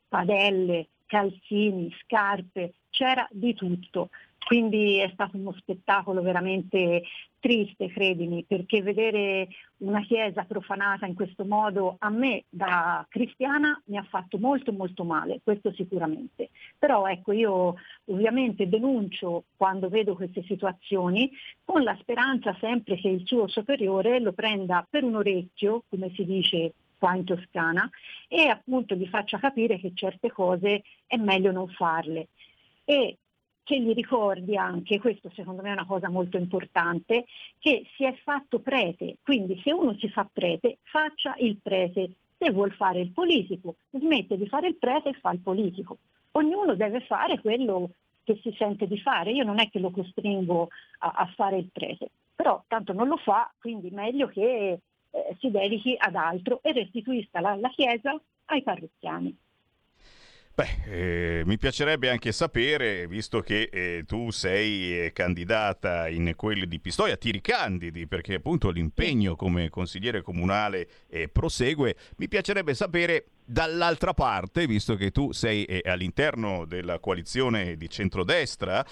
padelle, calzini, scarpe, c'era di tutto. Quindi è stato uno spettacolo veramente triste, credimi, perché vedere una chiesa profanata in questo modo a me da cristiana mi ha fatto molto molto male, questo sicuramente. Però ecco, io ovviamente denuncio quando vedo queste situazioni con la speranza sempre che il suo superiore lo prenda per un orecchio, come si dice qua in Toscana, e appunto gli faccia capire che certe cose è meglio non farle. E che gli ricordi anche, questo secondo me è una cosa molto importante, che si è fatto prete, quindi se uno si fa prete, faccia il prete, se vuol fare il politico, smette di fare il prete e fa il politico. Ognuno deve fare quello che si sente di fare, io non è che lo costringo a, a fare il prete, però tanto non lo fa, quindi meglio che eh, si dedichi ad altro e restituisca la, la Chiesa ai parrocchiani. Beh, eh, mi piacerebbe anche sapere, visto che eh, tu sei eh, candidata in quelli di Pistoia, ti ricandidi perché appunto l'impegno come consigliere comunale eh, prosegue, mi piacerebbe sapere dall'altra parte, visto che tu sei eh, all'interno della coalizione di centrodestra,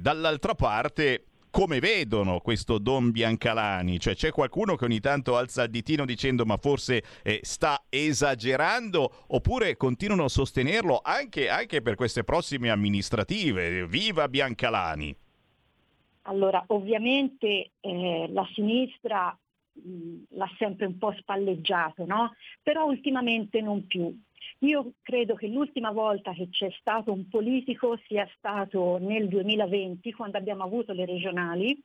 dall'altra parte come vedono questo Don Biancalani? Cioè c'è qualcuno che ogni tanto alza il ditino dicendo ma forse eh, sta esagerando oppure continuano a sostenerlo anche, anche per queste prossime amministrative? Viva Biancalani! Allora, ovviamente eh, la sinistra mh, l'ha sempre un po' spalleggiato, no? Però ultimamente non più. Io credo che l'ultima volta che c'è stato un politico sia stato nel 2020, quando abbiamo avuto le regionali,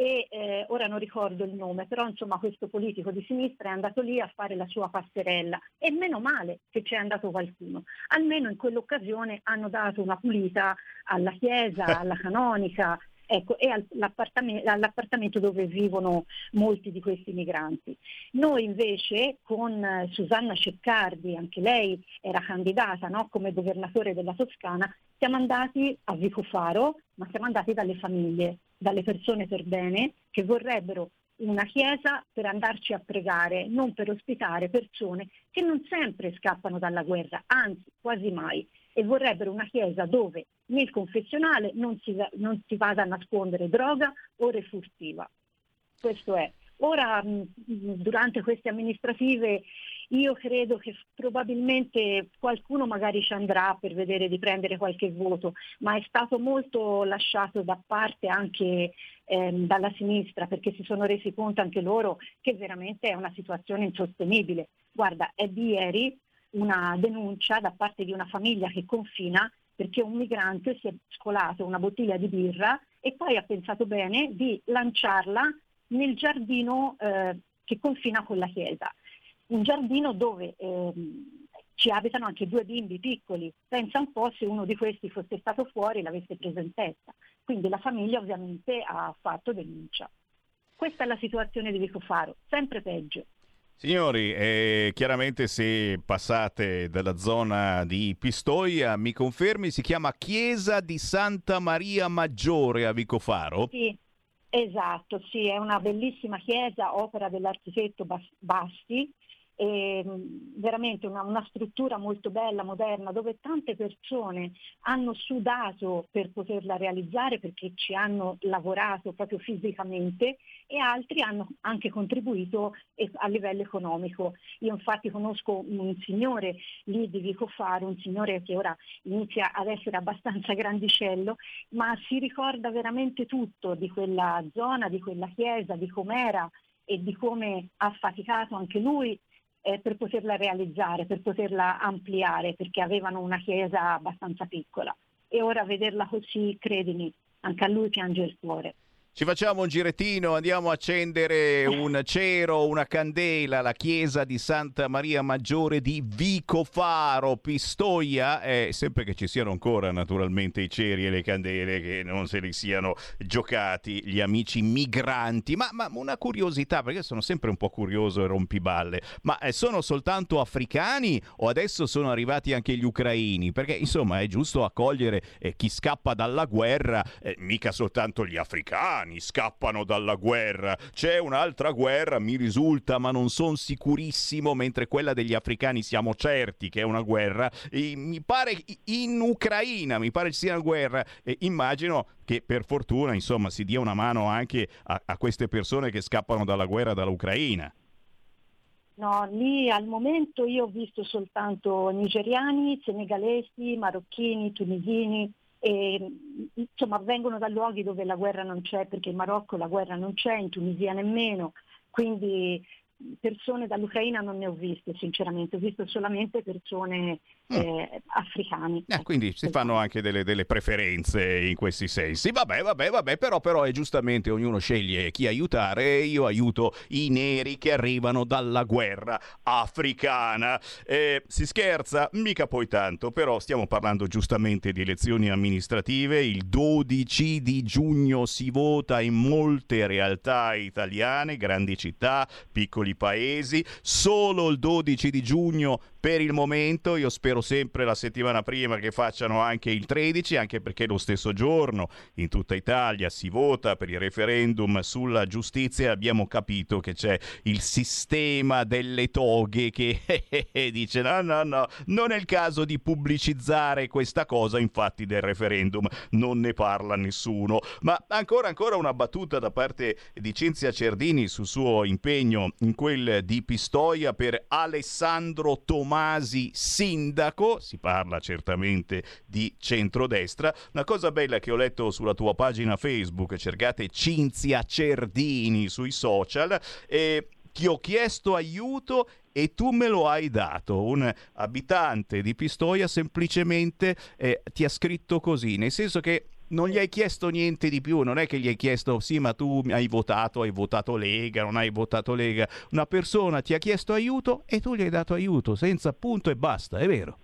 e eh, ora non ricordo il nome, però insomma questo politico di sinistra è andato lì a fare la sua passerella e meno male che c'è andato qualcuno. Almeno in quell'occasione hanno dato una pulita alla chiesa, alla canonica, ecco, e all'appartamento, dove vivono molti di questi migranti. Noi invece con Susanna Ceccardi, anche lei era candidata no, come governatore della Toscana, siamo andati a Vicofaro, ma siamo andati dalle famiglie, dalle persone per bene che vorrebbero una chiesa per andarci a pregare, non per ospitare persone che non sempre scappano dalla guerra, anzi quasi mai, e vorrebbero una chiesa dove nel confessionale non si, non si vada a nascondere droga o refurtiva. Questo è. Ora, durante queste amministrative, io credo che probabilmente qualcuno magari ci andrà per vedere di prendere qualche voto, ma è stato molto lasciato da parte anche ehm, dalla sinistra perché si sono resi conto anche loro che veramente è una situazione insostenibile. Guarda, è di ieri una denuncia da parte di una famiglia che confina perché un migrante si è scolato una bottiglia di birra e poi ha pensato bene di lanciarla nel giardino eh, che confina con la chiesa. Un giardino dove eh, ci abitano anche due bimbi piccoli. Pensa un po' se uno di questi fosse stato fuori e l'avesse preso in testa. Quindi la famiglia ovviamente ha fatto denuncia. Questa è la situazione di Vicofaro, sempre peggio. Signori, eh, chiaramente se passate dalla zona di Pistoia, mi confermi, si chiama Chiesa di Santa Maria Maggiore a Vicofaro? Sì, esatto, sì, è una bellissima chiesa, opera dell'architetto Basti, e veramente una, una, struttura molto bella, moderna, dove tante persone hanno sudato per poterla realizzare perché ci hanno lavorato proprio fisicamente e altri hanno anche contribuito a livello economico. Io infatti conosco un signore lì di Vicofaro, un signore che ora inizia ad essere abbastanza grandicello, ma si ricorda veramente tutto di quella zona, di quella chiesa, di com'era e di come ha faticato anche lui eh, per poterla realizzare, per poterla ampliare, perché avevano una chiesa abbastanza piccola. E ora vederla così, credimi, anche a lui piange il cuore. Ci facciamo un girettino, andiamo a accendere un cero, una candela alla chiesa di Santa Maria Maggiore di Vicofaro, Pistoia, eh, sempre che ci siano ancora naturalmente i ceri e le candele, che non se li siano giocati gli amici migranti. Ma, ma una curiosità, perché sono sempre un po' curioso e rompiballe, ma eh, sono soltanto africani o adesso sono arrivati anche gli ucraini? Perché insomma è giusto accogliere eh, chi scappa dalla guerra, eh, mica soltanto gli africani italiani scappano dalla guerra. C'è un'altra guerra, mi risulta, ma non sono sicurissimo, mentre quella degli africani siamo certi che è una guerra. E mi pare in Ucraina, mi pare ci sia una guerra. E immagino che per fortuna, insomma, si dia una mano anche a, a queste persone che scappano dalla guerra dall'Ucraina. No, lì al momento io ho visto soltanto nigeriani, senegalesi, marocchini, tunisini, e, insomma vengono da luoghi dove la guerra non c'è, perché in Marocco la guerra non c'è, in Tunisia nemmeno, quindi persone dall'Ucraina non ne ho viste sinceramente, ho visto solamente persone mm. eh, africane. Eh, quindi si fanno anche delle, delle, preferenze in questi sensi. Vabbè, vabbè, vabbè, però, però è giustamente ognuno sceglie chi aiutare io aiuto i neri che arrivano dalla guerra africana. Eh, si scherza? Mica poi tanto, però stiamo parlando giustamente di elezioni amministrative. Il 12 di giugno si vota in molte realtà italiane, grandi città, piccoli piccoli paesi. Solo il 12 di giugno per il momento, io spero sempre la settimana prima che facciano anche il 13, anche perché lo stesso giorno in tutta Italia si vota per il referendum sulla giustizia. Abbiamo capito che c'è il sistema delle toghe che dice no, no, no, non è il caso di pubblicizzare questa cosa, infatti del referendum non ne parla nessuno. Ma ancora, ancora una battuta da parte di Cinzia Cerdini sul suo impegno in quel di Pistoia per Alessandro Tomasi, sindaco. Si parla certamente di centrodestra. Una cosa bella che ho letto sulla tua pagina Facebook, cercate Cinzia Cerdini sui social. E ti ho chiesto aiuto e tu me lo hai dato. Un abitante di Pistoia semplicemente eh, ti ha scritto così, nel senso che non gli hai chiesto niente di più, non è che gli hai chiesto sì ma tu hai votato, hai votato Lega, non hai votato Lega, una persona ti ha chiesto aiuto e tu gli hai dato aiuto senza punto e basta, è vero?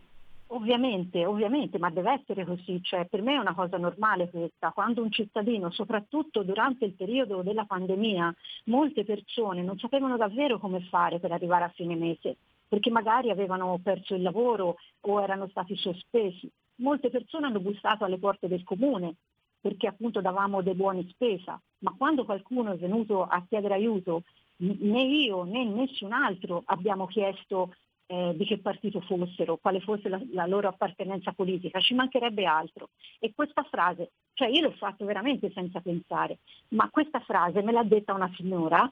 Ovviamente, ovviamente, ma deve essere così, cioè, per me è una cosa normale questa, quando un cittadino, soprattutto durante il periodo della pandemia, molte persone non sapevano davvero come fare per arrivare a fine mese, perché magari avevano perso il lavoro o erano stati sospesi. Molte persone hanno bussato alle porte del comune perché appunto davamo dei buoni spesa, ma quando qualcuno è venuto a chiedere aiuto, né io né nessun altro abbiamo chiesto eh, di che partito fossero, quale fosse la, la, loro appartenenza politica, ci mancherebbe altro. E questa frase, cioè io l'ho fatto veramente senza pensare, ma questa frase me l'ha detta una signora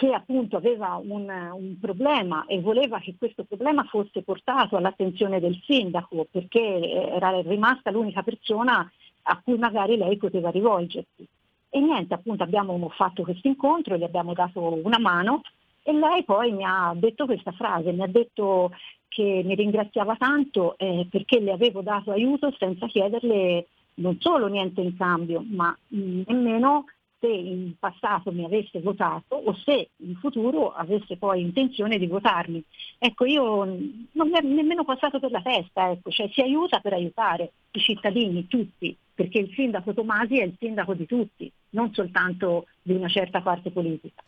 che appunto aveva un, un, problema e voleva che questo problema fosse portato all'attenzione del sindaco perché era rimasta l'unica persona a cui magari lei poteva rivolgersi. E niente, appunto abbiamo fatto questo incontro, gli abbiamo dato una mano e lei poi mi ha detto questa frase, mi ha detto che mi ringraziava tanto eh, perché le avevo dato aiuto senza chiederle non solo niente in cambio, ma mh, mm, nemmeno se in passato mi avesse votato o se in futuro avesse poi intenzione di votarmi. Ecco, io non mi è nemmeno passato per la testa, ecco, cioè si aiuta per aiutare i cittadini, tutti, perché il sindaco Tomasi è il sindaco di tutti, non soltanto di una certa parte politica.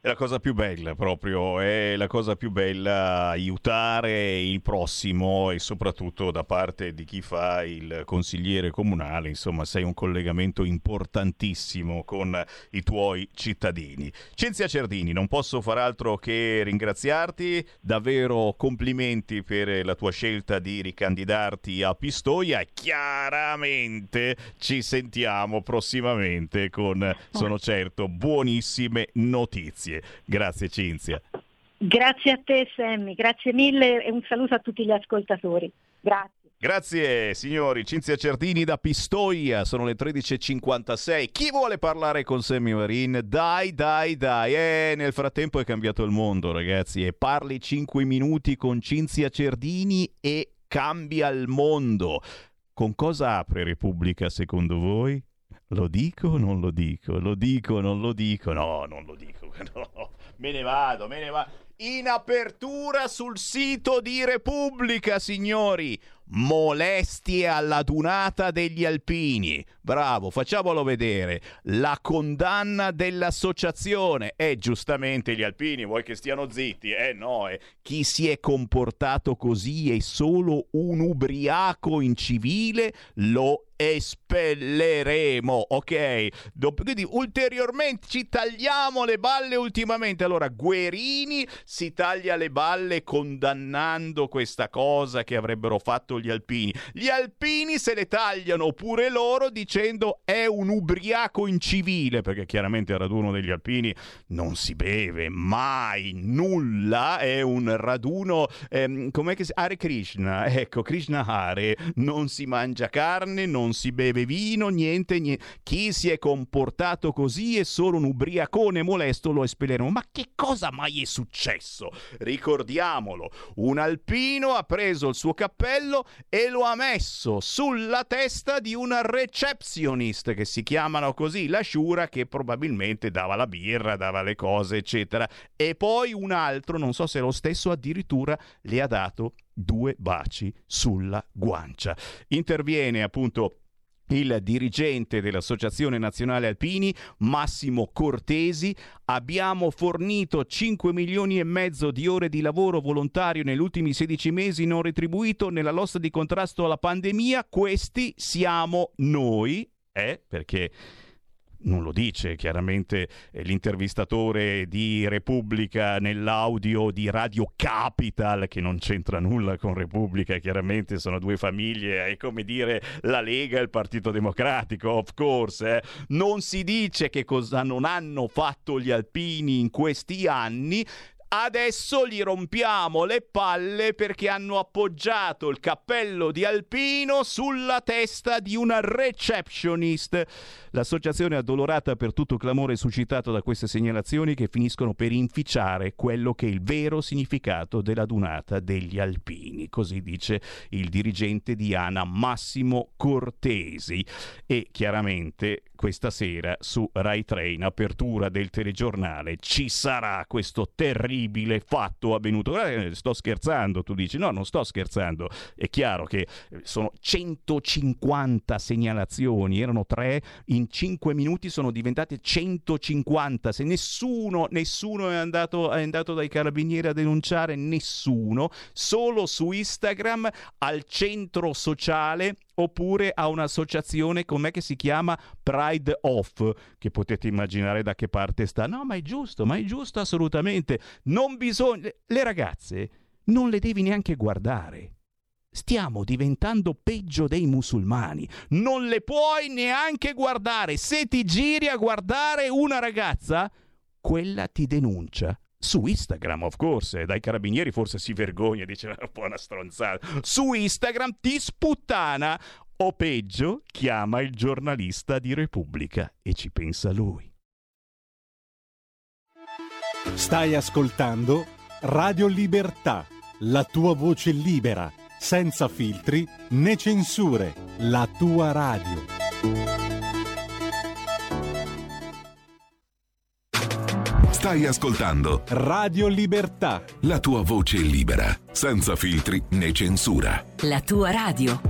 È la cosa più bella proprio, è la cosa più bella aiutare il prossimo e soprattutto da parte di chi fa il consigliere comunale, insomma sei un collegamento importantissimo con i tuoi cittadini. Cinzia Cerdini, non posso far altro che ringraziarti, davvero complimenti per la tua scelta di ricandidarti a Pistoia, chiaramente ci sentiamo prossimamente con, sono certo, buonissime notizie grazie. Grazie Cinzia. Grazie a te Sammy, grazie mille e un saluto a tutti gli ascoltatori. Grazie. Grazie signori, Cinzia Cerdini da Pistoia, sono le 13.56. Chi vuole parlare con Sammy Marin? Dai, dai, dai. Eh, nel frattempo è cambiato il mondo ragazzi e parli 5 minuti con Cinzia Cerdini e cambia il mondo. Con cosa apre Repubblica secondo voi? Lo dico o non lo dico? Lo dico o non lo dico? No, non lo dico. No, me ne vado, me ne vado. In apertura sul sito di Repubblica, signori molestie alla dunata degli alpini. Bravo, facciamolo vedere. La condanna dell'associazione. E eh, giustamente gli alpini, vuoi che stiano zitti? Eh no, eh. chi si è comportato così è solo un ubriaco incivile, lo espelleremo, ok? Quindi ulteriormente ci tagliamo le balle ultimamente. Allora, Guerini si taglia le balle condannando questa cosa che avrebbero fatto gli alpini. Gli alpini se le tagliano pure loro dicendo è un ubriaco incivile, perché chiaramente al raduno degli alpini non si beve mai nulla, è un raduno, ehm, com'è che si... Hare Krishna, ecco, Krishna Hare, non si mangia carne, non si beve vino, niente, niente. Chi si è comportato così è solo un ubriacone molesto, lo espelleremo. Ma che cosa mai è successo? Ricordiamolo, un alpino ha preso il suo cappello e lo ha messo sulla testa di una receptionist che si chiamano così, la sciura che probabilmente dava la birra, dava le cose, eccetera. E poi un altro, non so se lo stesso, addirittura le ha dato due baci sulla guancia. Interviene appunto il dirigente dell'Associazione Nazionale Alpini, Massimo Cortesi. Abbiamo fornito 5 milioni e mezzo di ore di lavoro volontario negli ultimi 16 mesi non retribuito nella lotta di contrasto alla pandemia. Questi siamo noi, eh, perché non lo dice chiaramente eh, l'intervistatore di Repubblica nell'audio di Radio Capital, che non c'entra nulla con Repubblica, chiaramente sono due famiglie, è come dire la Lega e il Partito Democratico, of course. Eh. Non si dice che cosa non hanno fatto gli alpini in questi anni, Adesso gli rompiamo le palle perché hanno appoggiato il cappello di Alpino sulla testa di una receptionist. L'associazione è addolorata per tutto il clamore suscitato da queste segnalazioni che finiscono per inficiare quello che è il vero significato della dunata degli alpini, così dice il dirigente di ANA Massimo Cortesi. E chiaramente questa sera su Rai Train, apertura del telegiornale, ci sarà questo terribile fatto avvenuto. Guarda, sto scherzando, tu dici no, non sto scherzando. È chiaro che sono 150 segnalazioni, erano tre in 5 minuti sono diventate 150. Se nessuno, nessuno è andato, è andato dai carabinieri a denunciare, nessuno, solo su Instagram al centro sociale oppure a un'associazione com'è che si chiama Pride Off, che potete immaginare da che parte sta. No, ma è giusto, ma è giusto assolutamente. Non bisogna le ragazze non le devi neanche guardare. Stiamo diventando peggio dei musulmani. Non le puoi neanche guardare. Se ti giri a guardare una ragazza, quella ti denuncia. Su Instagram, of course, dai carabinieri forse si vergogna dice un po' una stronzata. Su Instagram ti sputtana o peggio chiama il giornalista di Repubblica e ci pensa lui. Stai ascoltando Radio Libertà, la tua voce libera senza filtri né censure, la tua radio. Stai ascoltando Radio Libertà, la tua voce libera, senza filtri né censura. La tua radio.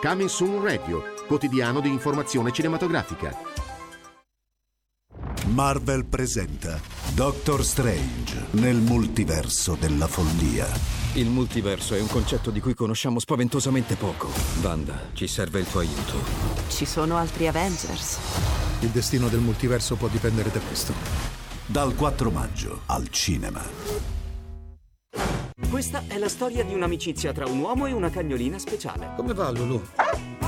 Coming Soon Radio, quotidiano di informazione cinematografica Marvel presenta Doctor Strange nel multiverso della follia. Il multiverso è un concetto di cui conosciamo spaventosamente poco. Wanda, ci serve il tuo aiuto. Ci sono altri Avengers. Il destino del multiverso può dipendere da questo. Dal 4 maggio al cinema. Questa è la storia di un'amicizia tra un uomo e una cagnolina speciale. Come va, Lulu?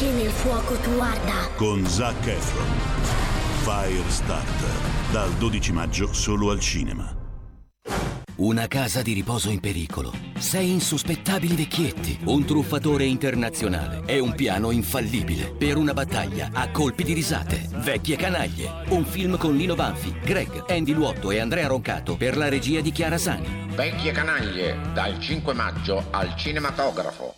che nel fuoco tu arda. Con Zac Efron. Firestarter. Dal 12 maggio solo al cinema. Una casa di riposo in pericolo. Sei insospettabili vecchietti. Un truffatore internazionale. E un piano infallibile. Per una battaglia a colpi di risate. Vecchie canaglie. Un film con Lino Banfi, Greg, Andy Luotto e Andrea Roncato per la regia di Chiara Sani. Vecchie canaglie. Dal 5 maggio al cinematografo.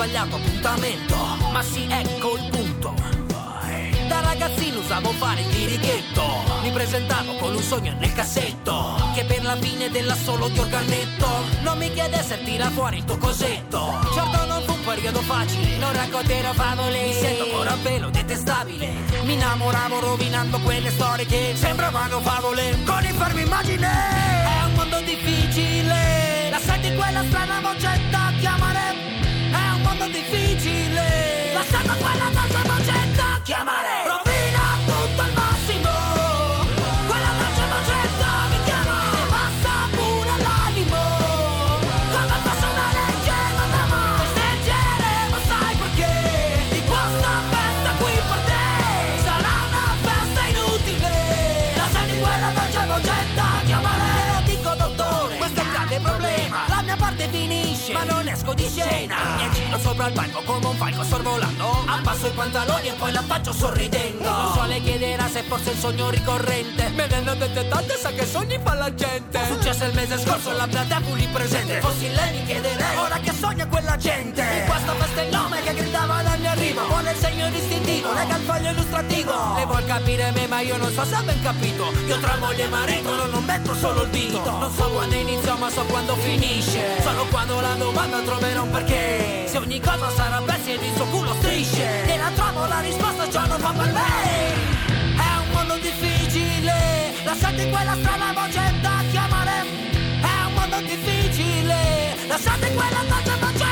Sbagliato appuntamento Ma sì, ecco il punto. Da ragazzino usavo fare il chirichetto Mi presentavo con un sogno nel cassetto Che per la fine dell'assolo di organetto. Non mi chiede se tira fuori il tuo cosetto. Certo non fu un periodo facile Non racconterò favole. Mi sento ancora un pelo detestabile. Mi innamoravo rovinando quelle storie che Sembravano favole. Con i fermi immagine. È un mondo difficile senti quella strana vocetta chiamare? Mondo difficile. Lasciando quella nostra vocetta chiamare di scena sopra il palco come un falco sorvolando. Abbasso i pantaloni e poi la faccio sorridendo. Non so le chiederà se forse è il sogno ricorrente. Me ne hanno dette tante sa che sogni fa la gente. Successo il mese scorso la lì presente. Fossi lei mi chiederei ora che sogna quella gente? In questa festa il nome che gridava dal mio arrivo. Vuole il segno distintivo, lega il foglio illustrativo. Lei vuol capire me ma io non so se ha ben capito. Io tra moglie e marito non, metto solo il dito. Non so quando inizia ma so quando finisce. Solo quando la domanda troverò un perché. Se ogni cosa sarà bestia ed il suo culo strisce. E la trovo la risposta ciò non fa per me È un mondo difficile Lasciate quella strana voce da chiamare? È un mondo difficile Lasciate quella voce da chiamare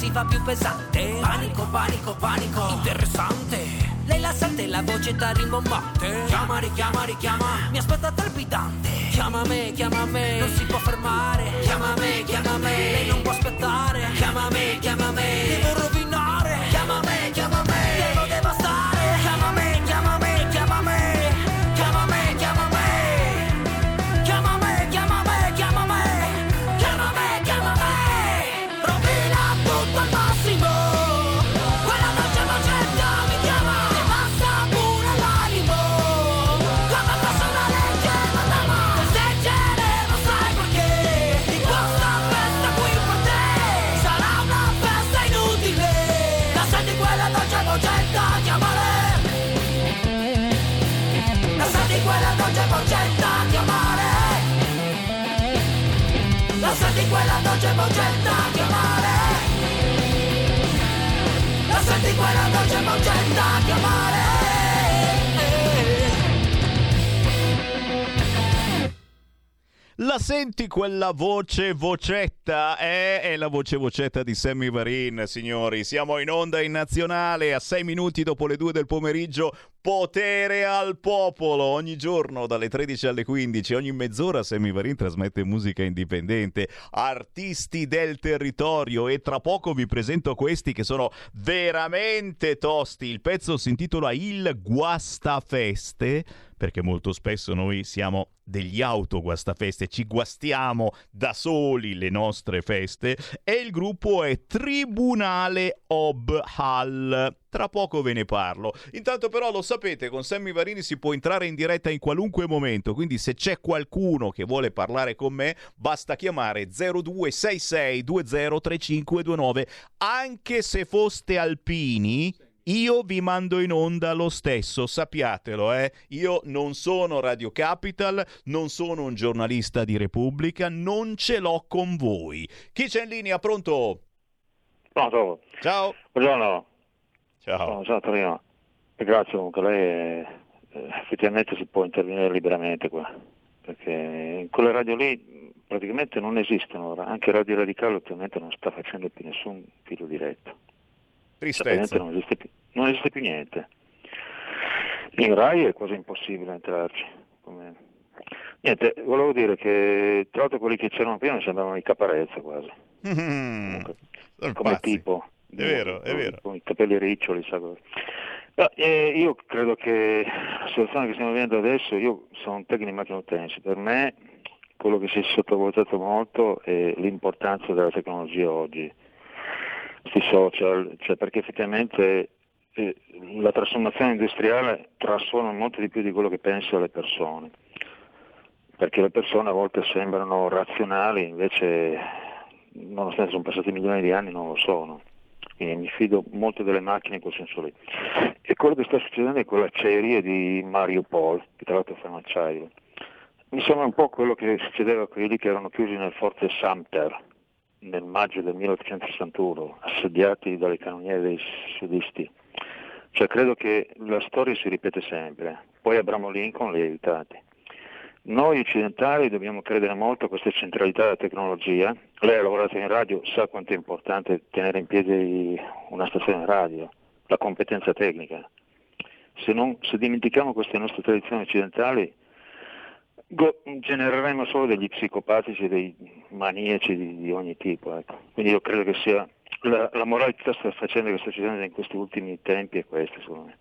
si fa più pesante. Panico, panico, panico. Interessante. Lei la sente, la voce da rimbombante. Chiama, richiama, richiama. Mi aspetta trepidante. Chiama me, chiama me. Non si può fermare. Chiama me, chiama me. Lei non può aspettare. Chiama me, chiama me. Devo rovinare. Lasciati quella voce vocetta chiamare La senti quella voce vocetta? Eh, è la voce vocetta di Sammy Varin, signori. Siamo in onda in nazionale a 6 minuti dopo le 2 del pomeriggio. Potere al popolo! Ogni giorno dalle 13 alle 15, ogni mezz'ora Sammy Varin trasmette musica indipendente, artisti del territorio e tra poco vi presento questi che sono veramente tosti. Il pezzo si intitola Il Guastafeste perché molto spesso noi siamo degli autoguastafeste, ci guastiamo da soli le nostre feste e il gruppo è Tribunale Ob Hall. Tra poco ve ne parlo. Intanto però lo sapete, con Sammy Varini si può entrare in diretta in qualunque momento, quindi se c'è qualcuno che vuole parlare con me, basta chiamare 0266203529, anche se foste alpini. Io vi mando in onda lo stesso, sappiatelo, eh. Io non sono Radio Capital, non sono un giornalista di Repubblica, non ce l'ho con voi. Chi c'è in linea? Pronto? Pronto? Ciao. Buongiorno. Ciao. Sono Torino. E grazie comunque, lei eh, effettivamente si può intervenire liberamente qua, perché in quelle radio lì praticamente non esistono ora, anche Radio Radicale ultimamente non sta facendo più nessun filo diretto. Praticamente non esiste più, non esiste più niente. In Rai è quasi impossibile entrarci. come- Niente, volevo dire che tra l'altro quelli che c'erano prima mi sembravano i Caparezza quasi, Sono come pazzi. tipo. È vero, è vero. Con i capelli riccioli, sa cosa. No, eh, io credo che la situazione che stiamo vivendo adesso, io sono un tecnico di macchina utenze, per me quello che si è sottovalutato molto è l'importanza della tecnologia oggi, questi social, cioè perché effettivamente eh, la trasformazione industriale trasforma molto di più di quello che pensano le persone, perché le persone a volte sembrano razionali, invece nonostante sono passati milioni di anni non lo sono. quindi mi fido molto delle macchine in quel senso lì. E quello che sta succedendo è quella acciaieria di Mariupol, che tra l'altro fa un acciaio. Mi sembra un po' quello che succedeva a quelli che erano chiusi nel forte Sumter nel maggio del 1861, assediati dalle cannoniere dei sudisti. Cioè credo che la storia si ripete sempre, poi Abramo Lincoln li ha aiutati. Noi occidentali dobbiamo credere molto a questa centralità della tecnologia. Lei ha lavorato in radio, sa quanto è importante tenere in piedi una stazione radio, la competenza tecnica. Se, non, se dimentichiamo queste nostre tradizioni occidentali, genereremo solo degli psicopatici, dei maniaci di, di ogni tipo. Ecco. Quindi io credo che sia la, la moralità sta facendo che sta in questi ultimi tempi è questa, secondo me.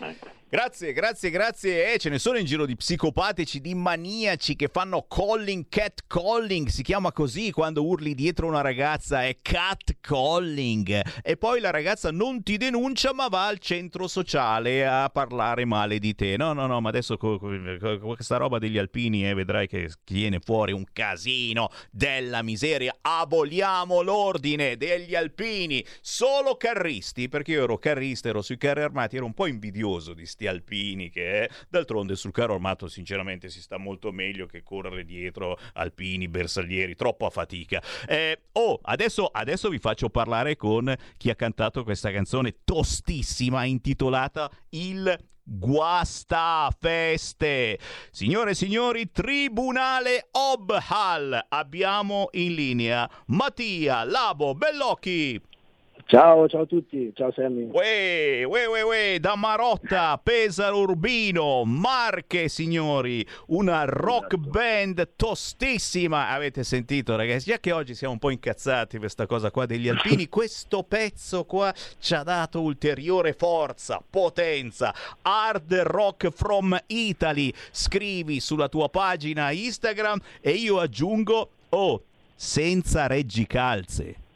Ecco. Grazie, grazie, grazie. Eh, ce ne sono in giro di psicopatici, di maniaci che fanno calling, cat calling, si chiama così quando urli dietro una ragazza, è cat calling. E poi la ragazza non ti denuncia ma va al centro sociale a parlare male di te. No, no, no, ma adesso con questa roba degli alpini eh, vedrai che viene fuori un casino della miseria. Aboliamo l'ordine degli alpini, solo carristi, perché io ero carrista, ero sui carri armati, ero un po' invidioso di sti alpini che è. D'altronde sul carro armato sinceramente si sta molto meglio che correre dietro alpini, bersaglieri, troppa fatica. Eh, oh, adesso, adesso vi faccio parlare con chi ha cantato questa canzone tostissima intitolata Il Guasta Feste. Signore e signori, Tribunale Obhal. Abbiamo in linea Mattia Labo Bellocchi. Ciao, ciao a tutti, ciao Sammy. Uè, uè, uè, uè, da Marotta, Pesaro Urbino, Marche, signori, una rock esatto. band tostissima. Avete sentito, ragazzi? Già che oggi siamo un po' incazzati per questa cosa qua degli alpini, questo pezzo qua ci ha dato ulteriore forza, potenza. Hard rock from Italy. Scrivi sulla tua pagina Instagram e io aggiungo, oh, senza reggicalze.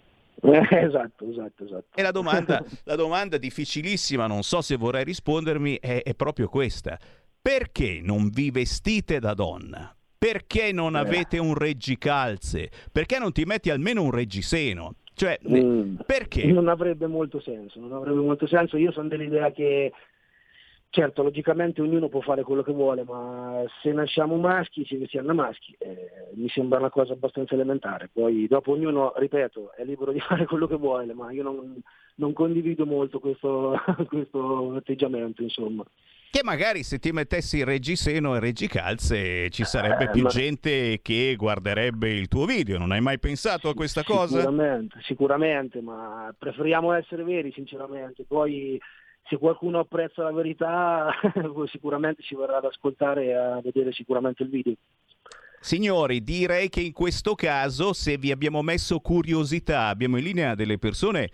Esatto, esatto, esatto. E la domanda, la domanda difficilissima, non so se vorrai rispondermi, è, è, proprio questa. Perché non vi vestite da donna? Perché non eh. avete un reggicalze? Perché non ti metti almeno un reggiseno? Cioè, mm, perché? Non avrebbe molto senso, non avrebbe molto senso. Io sono dell'idea che Certo, logicamente ognuno può fare quello che vuole, ma se nasciamo maschi si vestiamo maschi, eh, mi sembra una cosa abbastanza elementare. Poi dopo ognuno, ripeto, è libero di fare quello che vuole, ma io non, non condivido molto questo, questo atteggiamento, insomma. Che magari se ti mettessi reggiseno e reggicalze ci sarebbe eh, più ma... gente che guarderebbe il tuo video. Non hai mai pensato a questa cosa? Sicuramente, sicuramente, ma preferiamo essere veri, sinceramente. Poi se qualcuno apprezza la verità sicuramente ci verrà ad ascoltare e a vedere sicuramente il video. Signori, direi che in questo caso, se vi abbiamo messo curiosità, abbiamo in linea delle persone,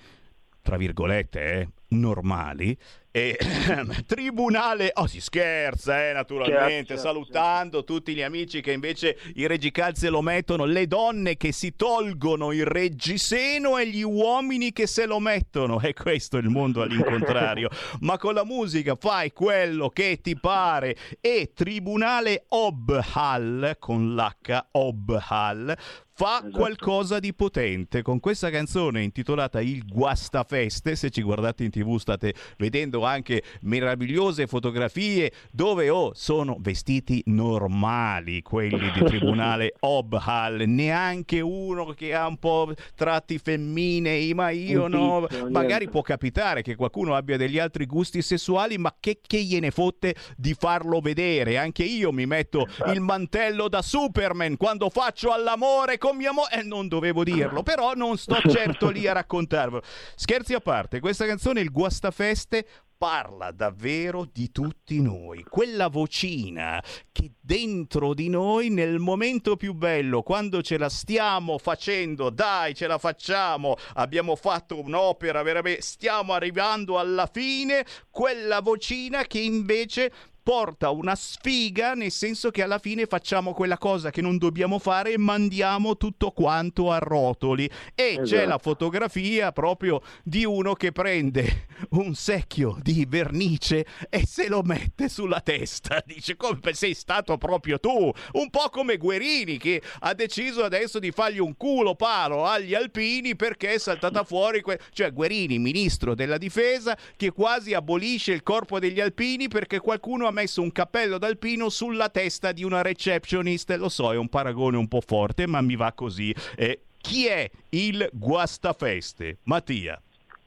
tra virgolette, eh, normali, e tribunale, oh si scherza eh, naturalmente, certo, salutando certo. tutti gli amici che invece i reggicalze lo mettono, le donne che si tolgono il reggiseno e gli uomini che se lo mettono, e questo è il mondo all'incontrario, ma con la musica fai quello che ti pare e tribunale Obhal con l'H Obhal fa esatto. qualcosa di potente con questa canzone intitolata Il Guastafeste. Se ci guardate in tv state vedendo anche meravigliose fotografie dove oh, sono vestiti normali quelli di tribunale Obhal, neanche uno che ha un po' tratti femminei, ma io no. Magari può capitare che qualcuno abbia degli altri gusti sessuali, ma che, che gliene fotte di farlo vedere? Anche io mi metto esatto. il mantello da Superman quando faccio all'amore con con mia moglie, eh, non dovevo dirlo, però non sto certo lì a raccontarvelo. Scherzi a parte, questa canzone, il Guastafeste, parla davvero di tutti noi, quella vocina che dentro di noi nel momento più bello, quando ce la stiamo facendo, dai, ce la facciamo, abbiamo fatto un'opera veramente, stiamo arrivando alla fine, quella vocina che invece porta una sfiga, nel senso che alla fine facciamo quella cosa che non dobbiamo fare e mandiamo tutto quanto a rotoli. E esatto. c'è la fotografia proprio di uno che prende un secchio di vernice e se lo mette sulla testa. Dice come sei stato proprio tu, un po' come Guerini che ha deciso adesso di fargli un culo palo agli alpini perché è saltata fuori, que- cioè Guerini, ministro della difesa, che quasi abolisce il corpo degli alpini perché qualcuno ha messo un cappello d'alpino sulla testa di una receptionist. Lo so, è un paragone un po' forte, ma mi va così. Eh, chi è il guastafeste? Mattia.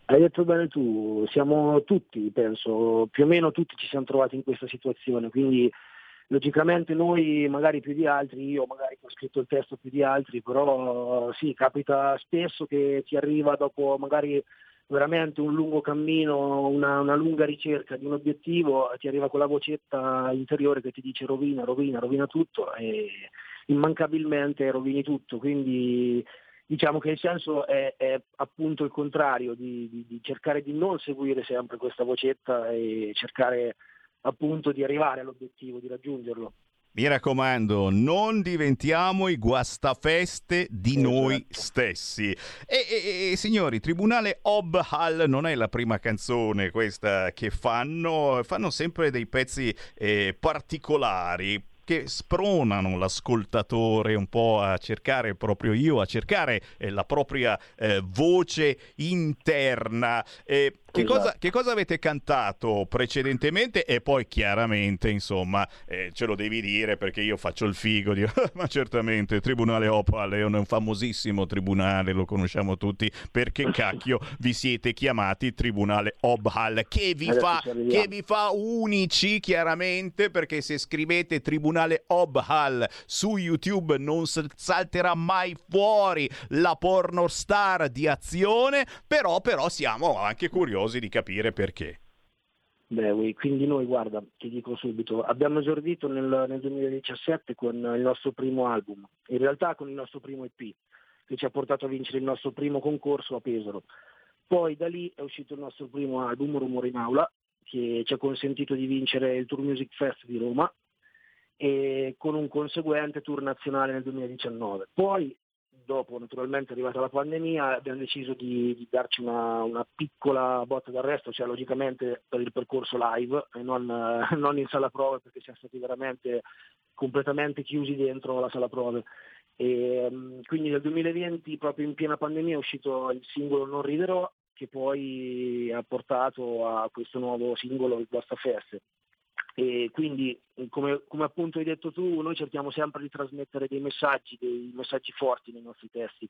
Hai detto bene tu, siamo tutti, penso, più o meno tutti ci siamo trovati in questa situazione, quindi logicamente noi magari più di altri, io magari ho scritto il testo più di altri, però sì, capita spesso che ti arriva dopo magari veramente un lungo cammino, una, una, lunga ricerca di un obiettivo, ti arriva quella vocetta interiore che ti dice rovina, rovina, rovina tutto e immancabilmente rovini tutto. Quindi diciamo che il senso è, è appunto il contrario, di, di, di, cercare di non seguire sempre questa vocetta e cercare appunto di arrivare all'obiettivo, di raggiungerlo. Mi raccomando, non diventiamo i guastafeste di esatto. noi stessi. E, e, e, signori, Tribunale Ob Hall non è la prima canzone questa che fanno, fanno sempre dei pezzi eh, particolari che spronano l'ascoltatore un po' a cercare proprio io, a cercare eh, la propria eh, voce interna. Eh, che, esatto. cosa, che, cosa, avete cantato precedentemente? E poi chiaramente, insomma, eh, ce lo devi dire perché io faccio il figo. Di... Ma certamente, Tribunale Opal è un famosissimo tribunale, lo conosciamo tutti. Perché cacchio vi siete chiamati Tribunale Obhal? Che vi, fa, che vi fa unici, chiaramente, perché se scrivete Tribunale Obhal su YouTube non salterà mai fuori la pornostar di azione. Però, però siamo anche curiosi curiosi di capire perché. Beh, quindi noi, guarda, ti dico subito, abbiamo esordito nel, nel 2017 con il nostro primo album, in realtà con il nostro primo EP, che ci ha portato a vincere il nostro primo concorso a Pesaro. Poi da lì è uscito il nostro primo album, Rumore in Aula, che ci ha consentito di vincere il Tour Music Fest di Roma e con un conseguente tour nazionale nel 2019. Poi dopo naturalmente è arrivata la pandemia abbiamo deciso di, di darci una, una, piccola botta d'arresto, cioè logicamente per il percorso live e non, eh, non in sala prove perché siamo stati veramente completamente chiusi dentro la sala prove. E, mm, quindi nel 2020 proprio in piena pandemia è uscito il singolo Non riderò che poi ha portato a questo nuovo singolo il Basta Feste e quindi, come, come, appunto hai detto tu, noi cerchiamo sempre di trasmettere dei messaggi, dei messaggi forti nei nostri testi.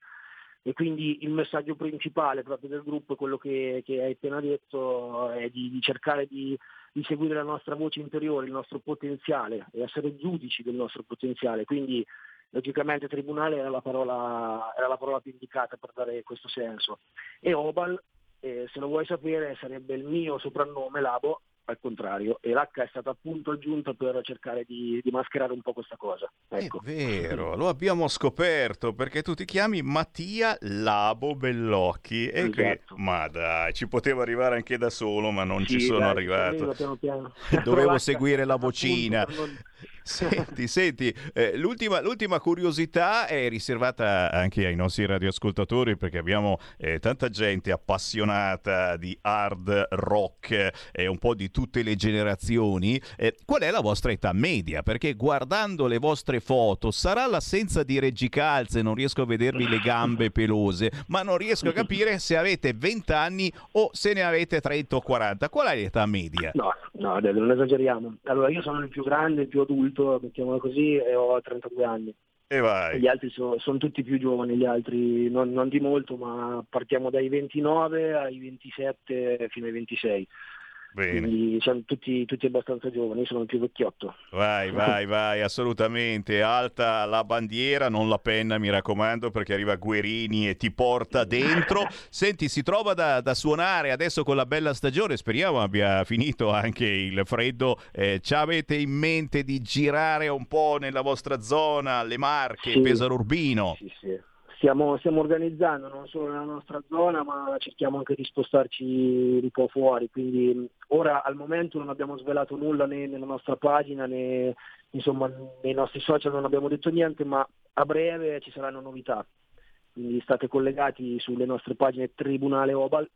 E quindi il messaggio principale proprio del gruppo, quello che, che hai appena detto, è di, di cercare di, di, seguire la nostra voce interiore, il nostro potenziale e essere giudici del nostro potenziale. Quindi logicamente tribunale era la parola, era la parola più indicata per dare questo senso. E Obal, eh, se lo vuoi sapere, sarebbe il mio soprannome, Labo, al contrario, e l'H è stata appunto aggiunta per cercare di, di mascherare un po' questa cosa. Ecco. È vero, lo abbiamo scoperto perché tu ti chiami Mattia Labo Bellocchi e esatto. che, ma dai, ci potevo arrivare anche da solo, ma non sì, ci sono dai, arrivato. Piano piano. Dovevo seguire la vocina. Appunto, non... Senti, senti, eh, l'ultima, l'ultima, curiosità è riservata anche ai nostri radioascoltatori perché abbiamo eh, tanta gente appassionata di hard rock e un po' di tutte le generazioni. Eh, qual è la vostra età media? Perché guardando le vostre foto sarà l'assenza di reggicalze, non riesco a vedervi le gambe pelose, ma non riesco a capire se avete 20 anni o se ne avete 30 o 40. Qual è l'età media? No, no, non esageriamo. Allora, io sono il più grande, il più adulto adulto, mettiamola così, e ho 32 anni. E vai. Gli altri sono, sono tutti più giovani, gli altri non, non, di molto, ma partiamo dai 29 ai 27 fino ai 26. Bene. Quindi siamo tutti, tutti, abbastanza giovani, io sono il più vecchiotto. Vai, vai, vai, assolutamente. Alta la bandiera, non la penna, mi raccomando, perché arriva Guerini e ti porta dentro. Senti, si trova da, da suonare adesso con la bella stagione, speriamo abbia finito anche il freddo. Eh, ci avete in mente di girare un po' nella vostra zona, le Marche, sì. Pesaro Urbino? Sì, sì. Stiamo, stiamo, organizzando non solo nella nostra zona, ma cerchiamo anche di spostarci un po' fuori. Quindi ora al momento non abbiamo svelato nulla né nella nostra pagina né insomma, nei nostri social non abbiamo detto niente, ma a breve ci saranno novità. Quindi state collegati sulle nostre pagine Tribunale Obal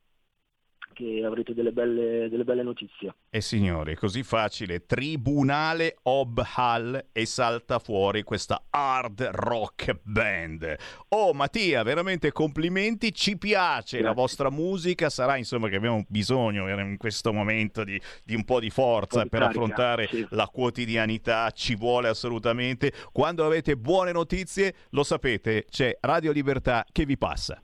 che avrete delle belle, delle belle notizie. E signori, è così facile. Tribunale Ob Hall e salta fuori questa hard rock band. Oh Mattia, veramente complimenti, ci piace Grazie. la vostra musica, sarà insomma che abbiamo bisogno in questo momento di, di un po' di forza po per carica, affrontare sì. la quotidianità, ci vuole assolutamente. Quando avete buone notizie, lo sapete, c'è Radio Libertà che vi passa.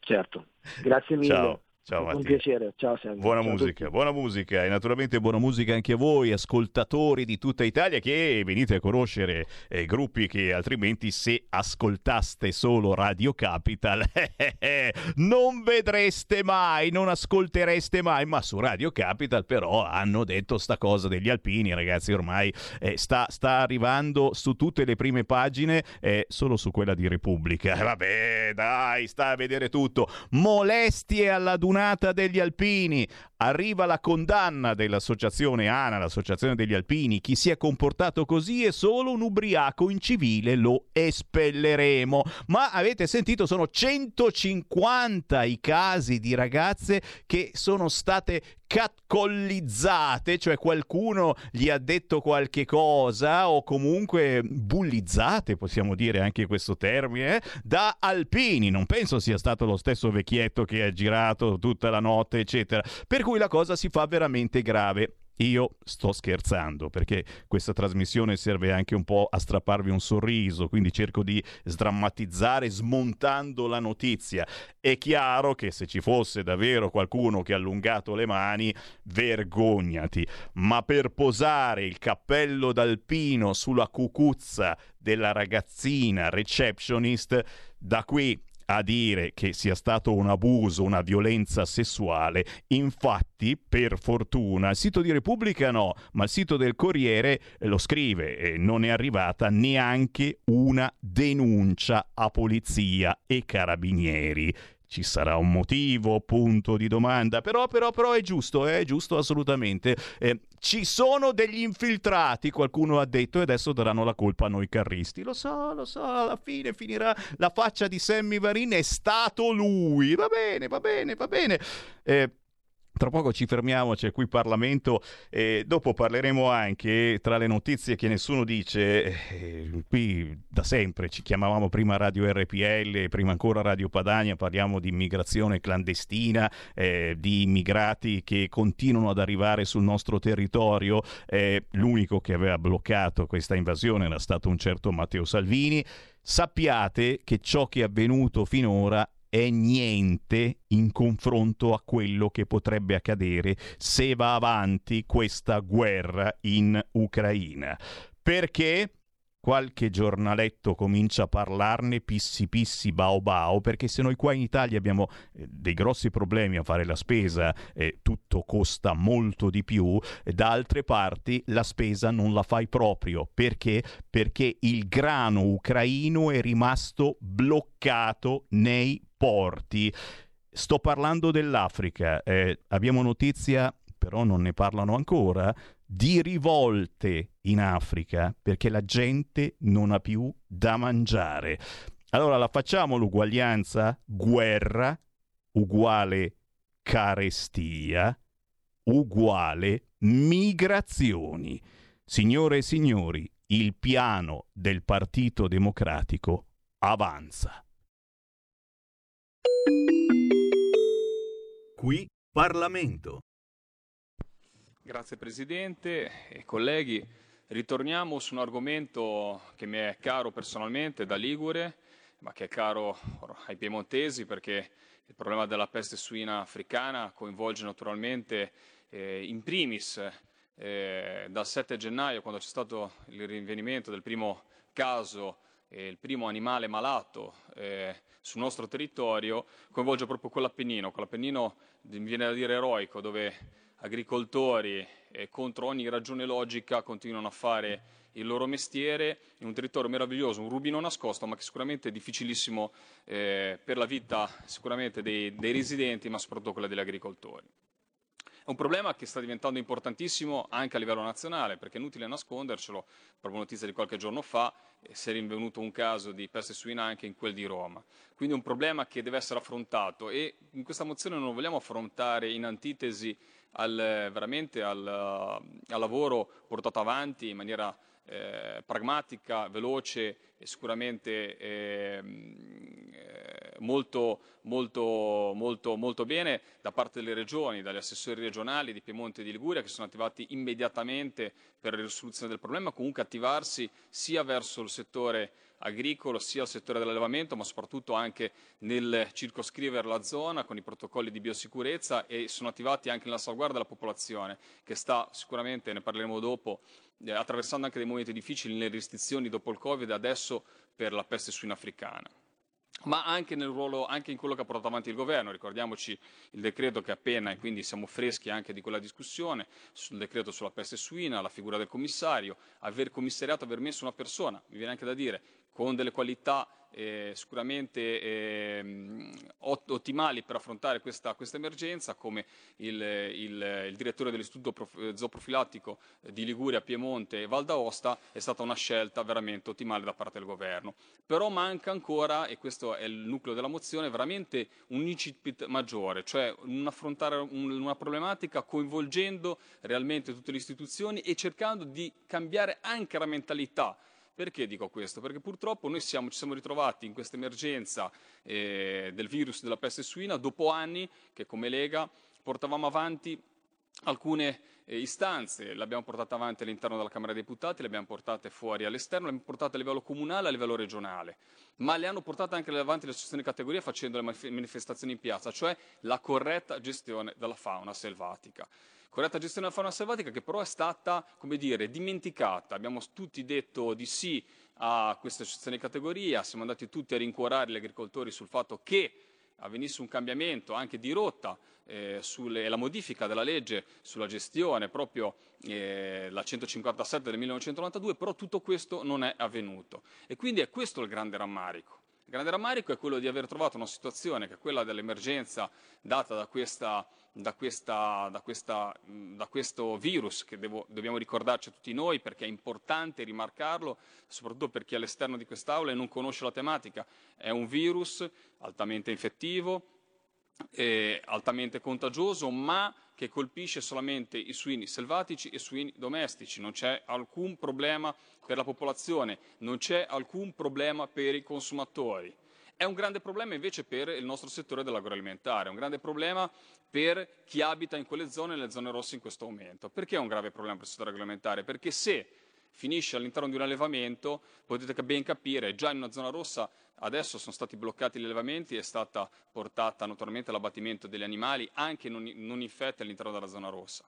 Certo, grazie mille. Ciao. Ciao Mattia. Un piacere, ciao sempre. Buona ciao musica, buona musica e naturalmente buona musica anche a voi, ascoltatori di tutta Italia che venite a conoscere eh, gruppi che altrimenti se ascoltaste solo Radio Capital non vedreste mai, non ascoltereste mai, ma su Radio Capital però hanno detto sta cosa degli alpini, ragazzi, ormai eh, sta, sta, arrivando su tutte le prime pagine, eh, solo su quella di Repubblica. Vabbè, dai, sta a vedere tutto. Molestie alla dunata giornata degli alpini. Arriva la condanna dell'associazione ANA, l'associazione degli alpini. Chi si è comportato così è solo un ubriaco in civile, lo espelleremo. Ma avete sentito, sono 150 i casi di ragazze che sono state catcollizzate, cioè qualcuno gli ha detto qualche cosa o comunque bullizzate, possiamo dire anche questo termine, da alpini. Non penso sia stato lo stesso vecchietto che ha girato tutta la notte, eccetera. Per cui la cosa si fa veramente grave. Io sto scherzando perché questa trasmissione serve anche un po' a strapparvi un sorriso, quindi cerco di sdrammatizzare smontando la notizia. È chiaro che se ci fosse davvero qualcuno che ha allungato le mani, vergognati, ma per posare il cappello d'alpino sulla cucuzza della ragazzina receptionist, da qui a dire che sia stato un abuso, una violenza sessuale. Infatti, per fortuna, il sito di Repubblica no, ma il sito del Corriere lo scrive e non è arrivata neanche una denuncia a polizia e carabinieri ci sarà un motivo, punto di domanda, però, però, però è giusto, è giusto assolutamente. Eh, ci sono degli infiltrati, qualcuno ha detto, e adesso daranno la colpa a noi carristi. Lo so, lo so, alla fine finirà la faccia di Sammy Varin, è stato lui. Va bene, va bene, va bene. Eh, tra poco ci fermiamo, c'è qui Parlamento e dopo parleremo anche tra le notizie che nessuno dice, eh, qui da sempre ci chiamavamo prima Radio RPL, prima ancora Radio Padania, parliamo di immigrazione clandestina, eh, di immigrati che continuano ad arrivare sul nostro territorio, eh, l'unico che aveva bloccato questa invasione era stato un certo Matteo Salvini. Sappiate che ciò che è avvenuto finora è niente in confronto a quello che potrebbe accadere se va avanti questa guerra in Ucraina. Perché? qualche giornaletto comincia a parlarne pissi pissi bao bao perché se noi qua in Italia abbiamo eh, dei grossi problemi a fare la spesa e tutto costa molto di più da altre parti la spesa non la fai proprio perché perché il grano ucraino è rimasto bloccato nei porti. Sto parlando dell'Africa, eh, abbiamo notizia, però non ne parlano ancora, di rivolte in Africa perché la gente non ha più da mangiare. Allora la facciamo l'uguaglianza? Guerra uguale carestia uguale migrazioni. Signore e signori, il piano del Partito Democratico avanza. Qui Parlamento. Grazie Presidente e colleghi. Ritorniamo su un argomento che mi è caro personalmente da Ligure, ma che è caro ai piemontesi perché il problema della peste suina africana coinvolge naturalmente eh, in primis eh, dal 7 gennaio, quando c'è stato il rinvenimento del primo caso, eh, il primo animale malato eh, sul nostro territorio coinvolge proprio quell'Appennino, quell'Appennino mi viene da dire eroico, dove agricoltori eh, contro ogni ragione logica continuano a fare il loro mestiere in un territorio meraviglioso, un rubino nascosto, ma che sicuramente è difficilissimo eh, per la vita sicuramente dei, dei residenti, ma soprattutto quella degli agricoltori. È un problema che sta diventando importantissimo anche a livello nazionale, perché è inutile nascondercelo, proprio notizia di qualche giorno fa, eh, si è rinvenuto un caso di peste suina anche in quel di Roma. Quindi è un problema che deve essere affrontato e in questa mozione non lo vogliamo affrontare in antitesi al, veramente al, al lavoro portato avanti in maniera eh, pragmatica, veloce e sicuramente ehm, eh, molto, molto, molto, molto bene da parte delle regioni, dagli assessori regionali di Piemonte e di Liguria che sono attivati immediatamente per la risoluzione del problema, comunque attivarsi sia verso il settore agricolo sia al settore dell'allevamento, ma soprattutto anche nel circoscrivere la zona con i protocolli di biosicurezza e sono attivati anche nella salvaguardia della popolazione che sta sicuramente, ne parleremo dopo, eh, attraversando anche dei momenti difficili nelle restrizioni dopo il Covid, adesso per la peste suina africana ma anche, ruolo, anche in quello che ha portato avanti il governo. Ricordiamoci il decreto che appena, e quindi siamo freschi anche di quella discussione, sul decreto sulla peste suina, la figura del commissario, aver commissariato, aver messo una persona, mi viene anche da dire, con delle qualità eh, sicuramente eh, ottimali per affrontare questa, questa emergenza, come il, il, il direttore dell'Istituto Prof, Zooprofilattico di Liguria, Piemonte e Val d'Aosta, è stata una scelta veramente ottimale da parte del governo. Però manca ancora, e questo è il nucleo della mozione, veramente un incipit maggiore, cioè un affrontare un, una problematica coinvolgendo realmente tutte le istituzioni e cercando di cambiare anche la mentalità perché dico questo? Perché purtroppo noi siamo, ci siamo ritrovati in questa emergenza eh, del virus della peste suina dopo anni che come Lega portavamo avanti alcune eh, istanze, le abbiamo portate avanti all'interno della Camera dei Deputati, le abbiamo portate fuori all'esterno, le abbiamo portate a livello comunale e a livello regionale, ma le hanno portate anche avanti le associazioni di categoria facendo le manifestazioni in piazza, cioè la corretta gestione della fauna selvatica corretta gestione della fauna selvatica che però è stata, come dire, dimenticata. Abbiamo tutti detto di sì a queste associazioni di categoria, siamo andati tutti a rincuorare gli agricoltori sul fatto che avvenisse un cambiamento anche di rotta eh, la modifica della legge sulla gestione, proprio eh, la 157 del 1992, però tutto questo non è avvenuto. E quindi è questo il grande rammarico. Il grande rammarico è quello di aver trovato una situazione che è quella dell'emergenza data da, questa, da, questa, da, questa, da questo virus che devo, dobbiamo ricordarci tutti noi perché è importante rimarcarlo, soprattutto per chi è all'esterno di quest'Aula e non conosce la tematica. È un virus altamente infettivo, altamente contagioso, ma che colpisce solamente i suini selvatici e i suini domestici, non c'è alcun problema per la popolazione, non c'è alcun problema per i consumatori. È un grande problema invece per il nostro settore dell'agroalimentare, è un grande problema per chi abita in quelle zone, nelle zone rosse in questo momento. Perché è un grave problema per il settore agroalimentare? Perché se finisce all'interno di un allevamento, potete ben capire, già in una zona rossa adesso sono stati bloccati gli allevamenti, è stata portata naturalmente all'abbattimento degli animali anche non, non infetti all'interno della zona rossa.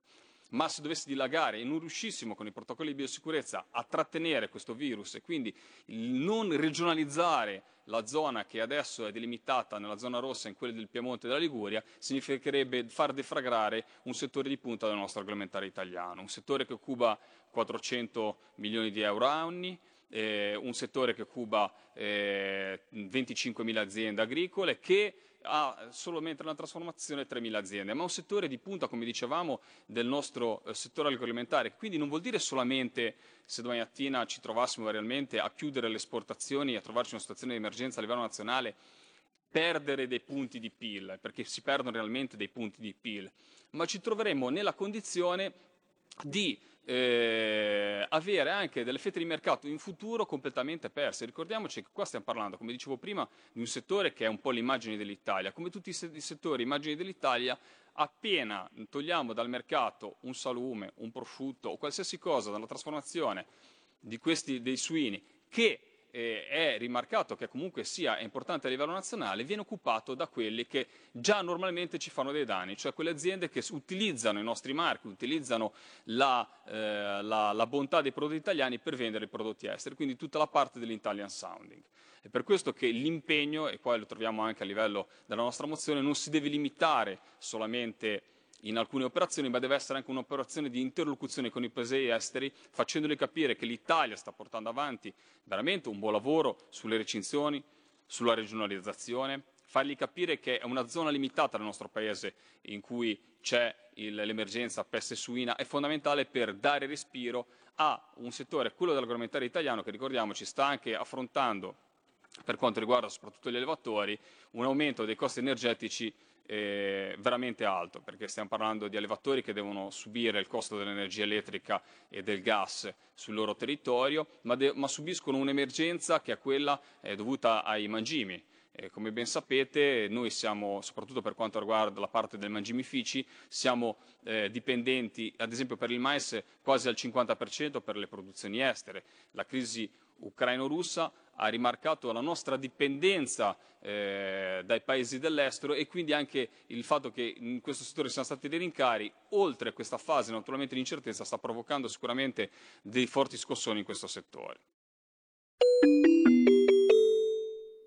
Ma se dovesse dilagare e non riuscissimo con i protocolli di biosicurezza a trattenere questo virus e quindi non regionalizzare la zona che adesso è delimitata nella zona rossa in quella del Piemonte e della Liguria, significherebbe far defragrare un settore di punta del nostro agroalimentare italiano, un settore che occupa 400 milioni di euro anni, eh, un settore che occupa eh, 25.000 aziende agricole, che ha solamente nella trasformazione 3.000 aziende, ma un settore di punta, come dicevamo, del nostro eh, settore agroalimentare. Quindi non vuol dire solamente se domani mattina ci trovassimo realmente a chiudere le esportazioni a trovarci in una situazione di emergenza a livello nazionale, perdere dei punti di PIL, perché si perdono realmente dei punti di PIL, ma ci troveremo nella condizione di eh, avere anche delle fette di mercato in futuro completamente perse. Ricordiamoci che qua stiamo parlando, come dicevo prima, di un settore che è un po' l'immagine dell'Italia. Come tutti i settori immagini dell'Italia, appena togliamo dal mercato un salume, un prosciutto o qualsiasi cosa dalla trasformazione questi, dei suini che eh, è rimarcato che comunque sia importante a livello nazionale, viene occupato da quelli che già normalmente ci fanno dei danni, cioè quelle aziende che utilizzano i nostri marchi, utilizzano la, eh, la, la bontà dei prodotti italiani per vendere i prodotti esteri, quindi tutta la parte dell'Italian sounding. È per questo che l'impegno, e poi lo troviamo anche a livello della nostra mozione, non si deve limitare solamente in alcune operazioni, ma deve essere anche un'operazione di interlocuzione con i paesi esteri, facendoli capire che l'Italia sta portando avanti veramente un buon lavoro sulle recinzioni, sulla regionalizzazione, fargli capire che è una zona limitata nel nostro paese in cui c'è l'emergenza peste suina, è fondamentale per dare respiro a un settore, quello dell'agroalimentare italiano, che ricordiamoci sta anche affrontando, per quanto riguarda soprattutto gli allevatori, un aumento dei costi energetici eh, veramente alto, perché stiamo parlando di allevatori che devono subire il costo dell'energia elettrica e del gas sul loro territorio, ma, de- ma subiscono un'emergenza che è quella eh, dovuta ai mangimi. Eh, come ben sapete, noi siamo, soprattutto per quanto riguarda la parte del mangimifici, siamo eh, dipendenti, ad esempio per il mais, quasi al 50% per le produzioni estere. La crisi ucraino-russa ha rimarcato la nostra dipendenza eh, dai paesi dell'estero e quindi anche il fatto che in questo settore siano stati dei rincari, oltre a questa fase naturalmente di incertezza, sta provocando sicuramente dei forti scossoni in questo settore.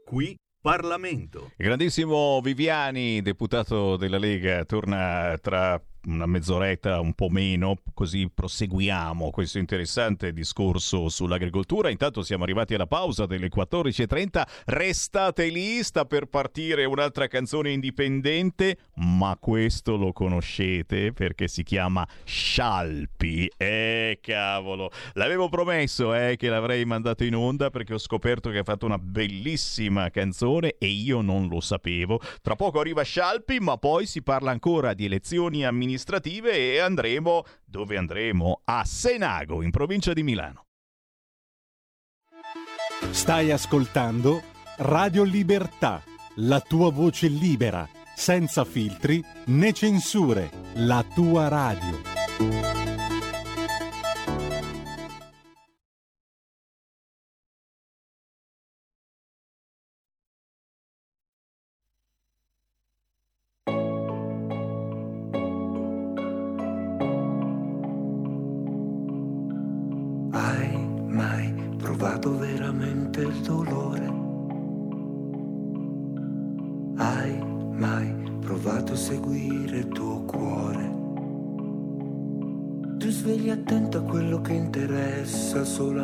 Qui Parlamento. Grandissimo Viviani, deputato della Lega, torna tra una mezz'oretta, un po' meno, così proseguiamo questo interessante discorso sull'agricoltura. Intanto siamo arrivati alla pausa delle 14.30. Restate lì, sta per partire un'altra canzone indipendente, ma questo lo conoscete perché si chiama Scialpi. Eh, cavolo, l'avevo promesso eh, che l'avrei mandato in onda perché ho scoperto che ha fatto una bellissima canzone e io non lo sapevo. Tra poco arriva Scialpi, ma poi si parla ancora di elezioni amministrative amministrative e andremo dove andremo? A Senago, in provincia di Milano. Stai ascoltando Radio Libertà, la tua voce libera, senza filtri né censure, la tua radio.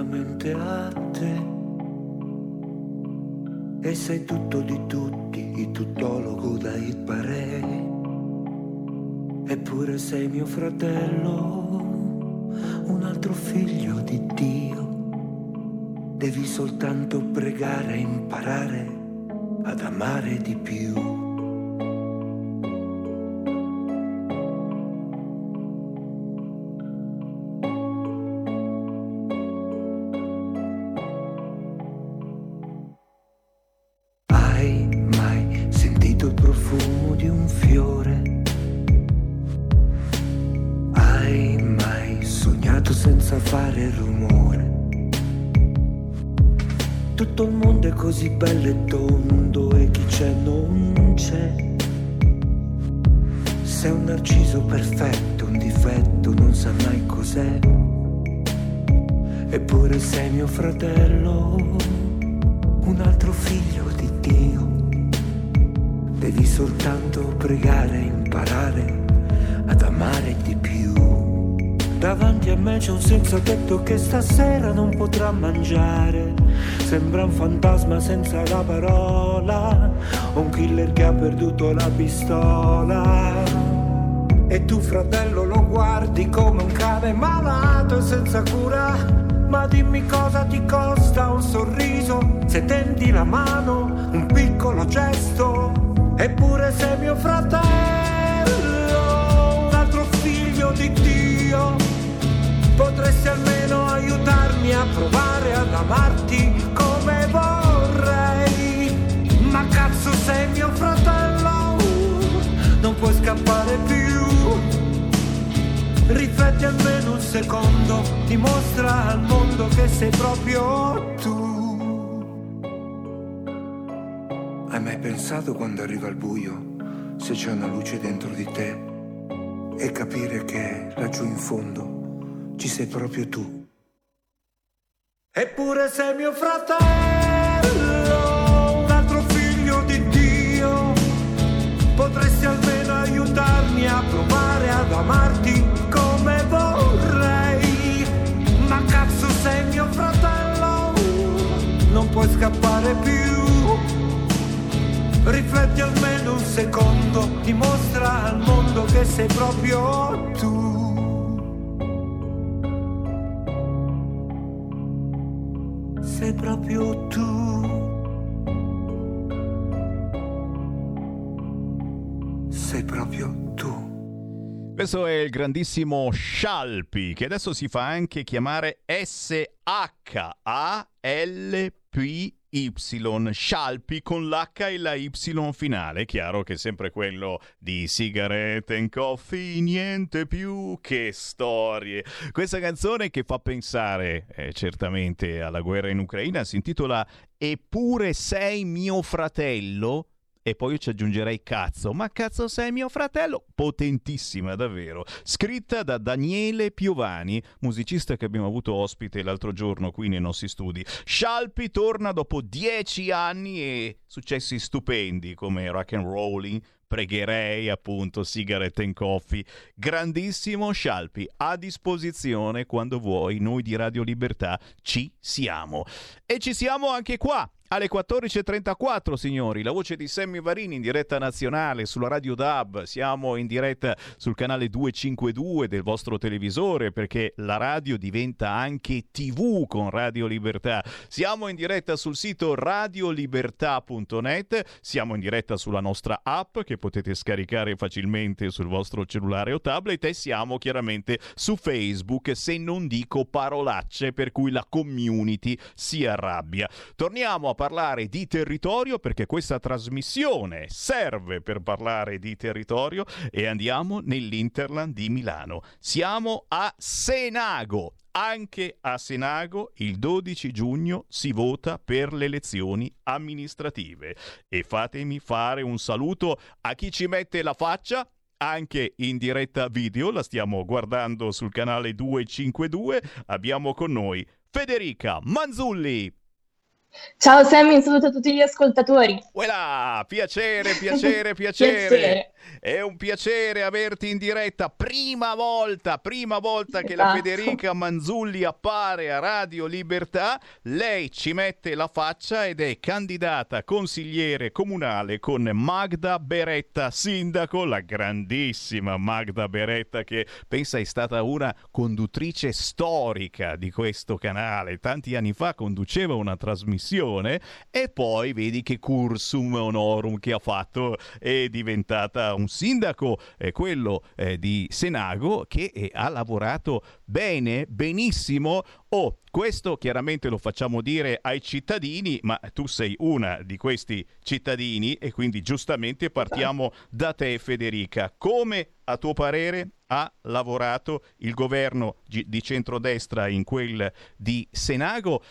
Solamente a te. E sei tutto di tutti, il tuttologo da hit. Eppure sei mio fratello, un altro figlio di Dio. Devi soltanto pregare e imparare ad amare di più. Senza fare rumore? Tutto il mondo è così bello e tondo e chi c'è non c'è. Sei un narciso perfetto, un difetto, non sa mai cos'è. Eppure sei mio fratello, un altro figlio di Dio. Devi soltanto pregare imparare ad amare di più. Davanti a me c'è un senza tetto che stasera non potrà mangiare. Sembra un fantasma senza la parola, un killer che ha perduto la pistola. E tu fratello lo guardi come un cane malato e senza cura. Ma dimmi cosa ti costa un sorriso, se tendi la mano, un piccolo gesto. Eppure sei mio fratello, Potresti almeno aiutarmi a provare ad amarti come vorrei. Ma cazzo sei mio fratello, non puoi scappare più. Rifletti almeno un secondo, dimostra al mondo che sei proprio tu. Hai mai pensato quando arriva il buio, se c'è una luce dentro di te, e capire che laggiù in fondo ci sei proprio tu. Eppure sei mio fratello, un altro figlio di Dio, potresti almeno aiutarmi a provare ad amarti come vorrei. Ma cazzo sei mio fratello, non puoi scappare più. Rifletti almeno un secondo, dimostra al mondo che sei proprio tu. Sei proprio tu. Sei proprio tu. Questo è il grandissimo Scialpi, che adesso si fa anche chiamare S-H-A-L-P. Y, Scialpi con l'H e la Y finale, chiaro che è sempre quello di sigarette and coffee, niente più che storie. Questa canzone che fa pensare eh, certamente alla guerra in Ucraina si intitola Eppure sei mio fratello, e poi io ci aggiungerei cazzo, ma cazzo sei mio fratello? Potentissima davvero. Scritta da Daniele Piovani, musicista che abbiamo avuto ospite l'altro giorno qui nei nostri studi. Scialpi torna dopo dieci anni e successi stupendi come rock and rolling, pregherei appunto Cigarette and Coffee. Grandissimo Scialpi, a disposizione quando vuoi, noi di Radio Libertà ci siamo. E ci siamo anche qua alle 14.34, signori, la voce di Sammy Varini in diretta nazionale sulla Radio DAB. Siamo in diretta sul canale 252 del vostro televisore perché la radio diventa anche TV con Radio Libertà. Siamo in diretta sul sito radiolibertà.net. Siamo in diretta sulla nostra app che potete scaricare facilmente sul vostro cellulare o tablet. E siamo chiaramente su Facebook, se non dico parolacce, per cui la community si arrabbia. Torniamo a parlare di territorio perché questa trasmissione serve per parlare di territorio e andiamo nell'Interland di Milano. Siamo a Senago. Anche a Senago il 12 giugno si vota per le elezioni amministrative. E fatemi fare un saluto a chi ci mette la faccia anche in diretta video, la stiamo guardando sul canale 252. Abbiamo con noi Federica Manzulli. Ciao Sammy, un saluto a tutti gli ascoltatori. Voilà, piacere, piacere, piacere. Piacere. È un piacere averti in diretta. Prima volta, prima volta che la Esatto. Federica Manzulli appare a Radio Libertà. Lei ci mette la faccia ed è candidata consigliere comunale con Magda Beretta, sindaco, la grandissima Magda Beretta che pensa è stata una conduttrice storica di questo canale. Tanti anni fa conduceva una trasmissione e poi vedi che cursum honorum che ha fatto è diventata un sindaco, eh, quello eh, di Senago, che eh, ha lavorato bene, benissimo. Oh, questo chiaramente lo facciamo dire ai cittadini, ma tu sei una di questi cittadini e quindi giustamente partiamo da te Federica. Come a tuo parere ha lavorato il governo di centrodestra in quel di Senago?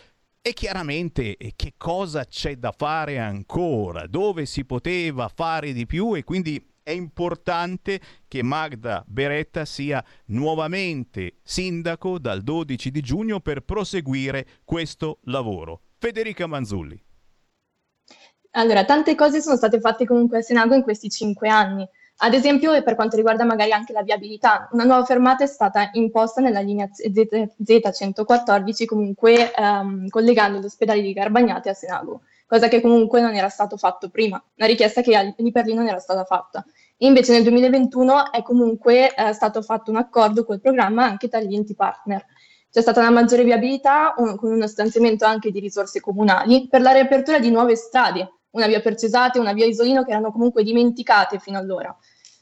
E chiaramente eh, che cosa c'è da fare ancora, dove si poteva fare di più e quindi è importante che Magda Beretta sia nuovamente sindaco dal 12 di giugno per proseguire questo lavoro. Federica Manzulli. Allora, tante cose sono state fatte comunque a Senago in questi cinque anni. Ad esempio, per quanto riguarda magari anche la viabilità, una nuova fermata è stata imposta nella linea Z- Z114, comunque ehm, collegando l'ospedale di Garbagnate a Senago, cosa che comunque non era stato fatto prima, una richiesta che lì per lì non era stata fatta. Invece nel 2021 è comunque eh, stato fatto un accordo col programma anche tra gli enti partner. C'è stata una maggiore viabilità un- con uno stanziamento anche di risorse comunali per la riapertura di nuove strade, una via per Cesate, una via Isolino che erano comunque dimenticate fino allora.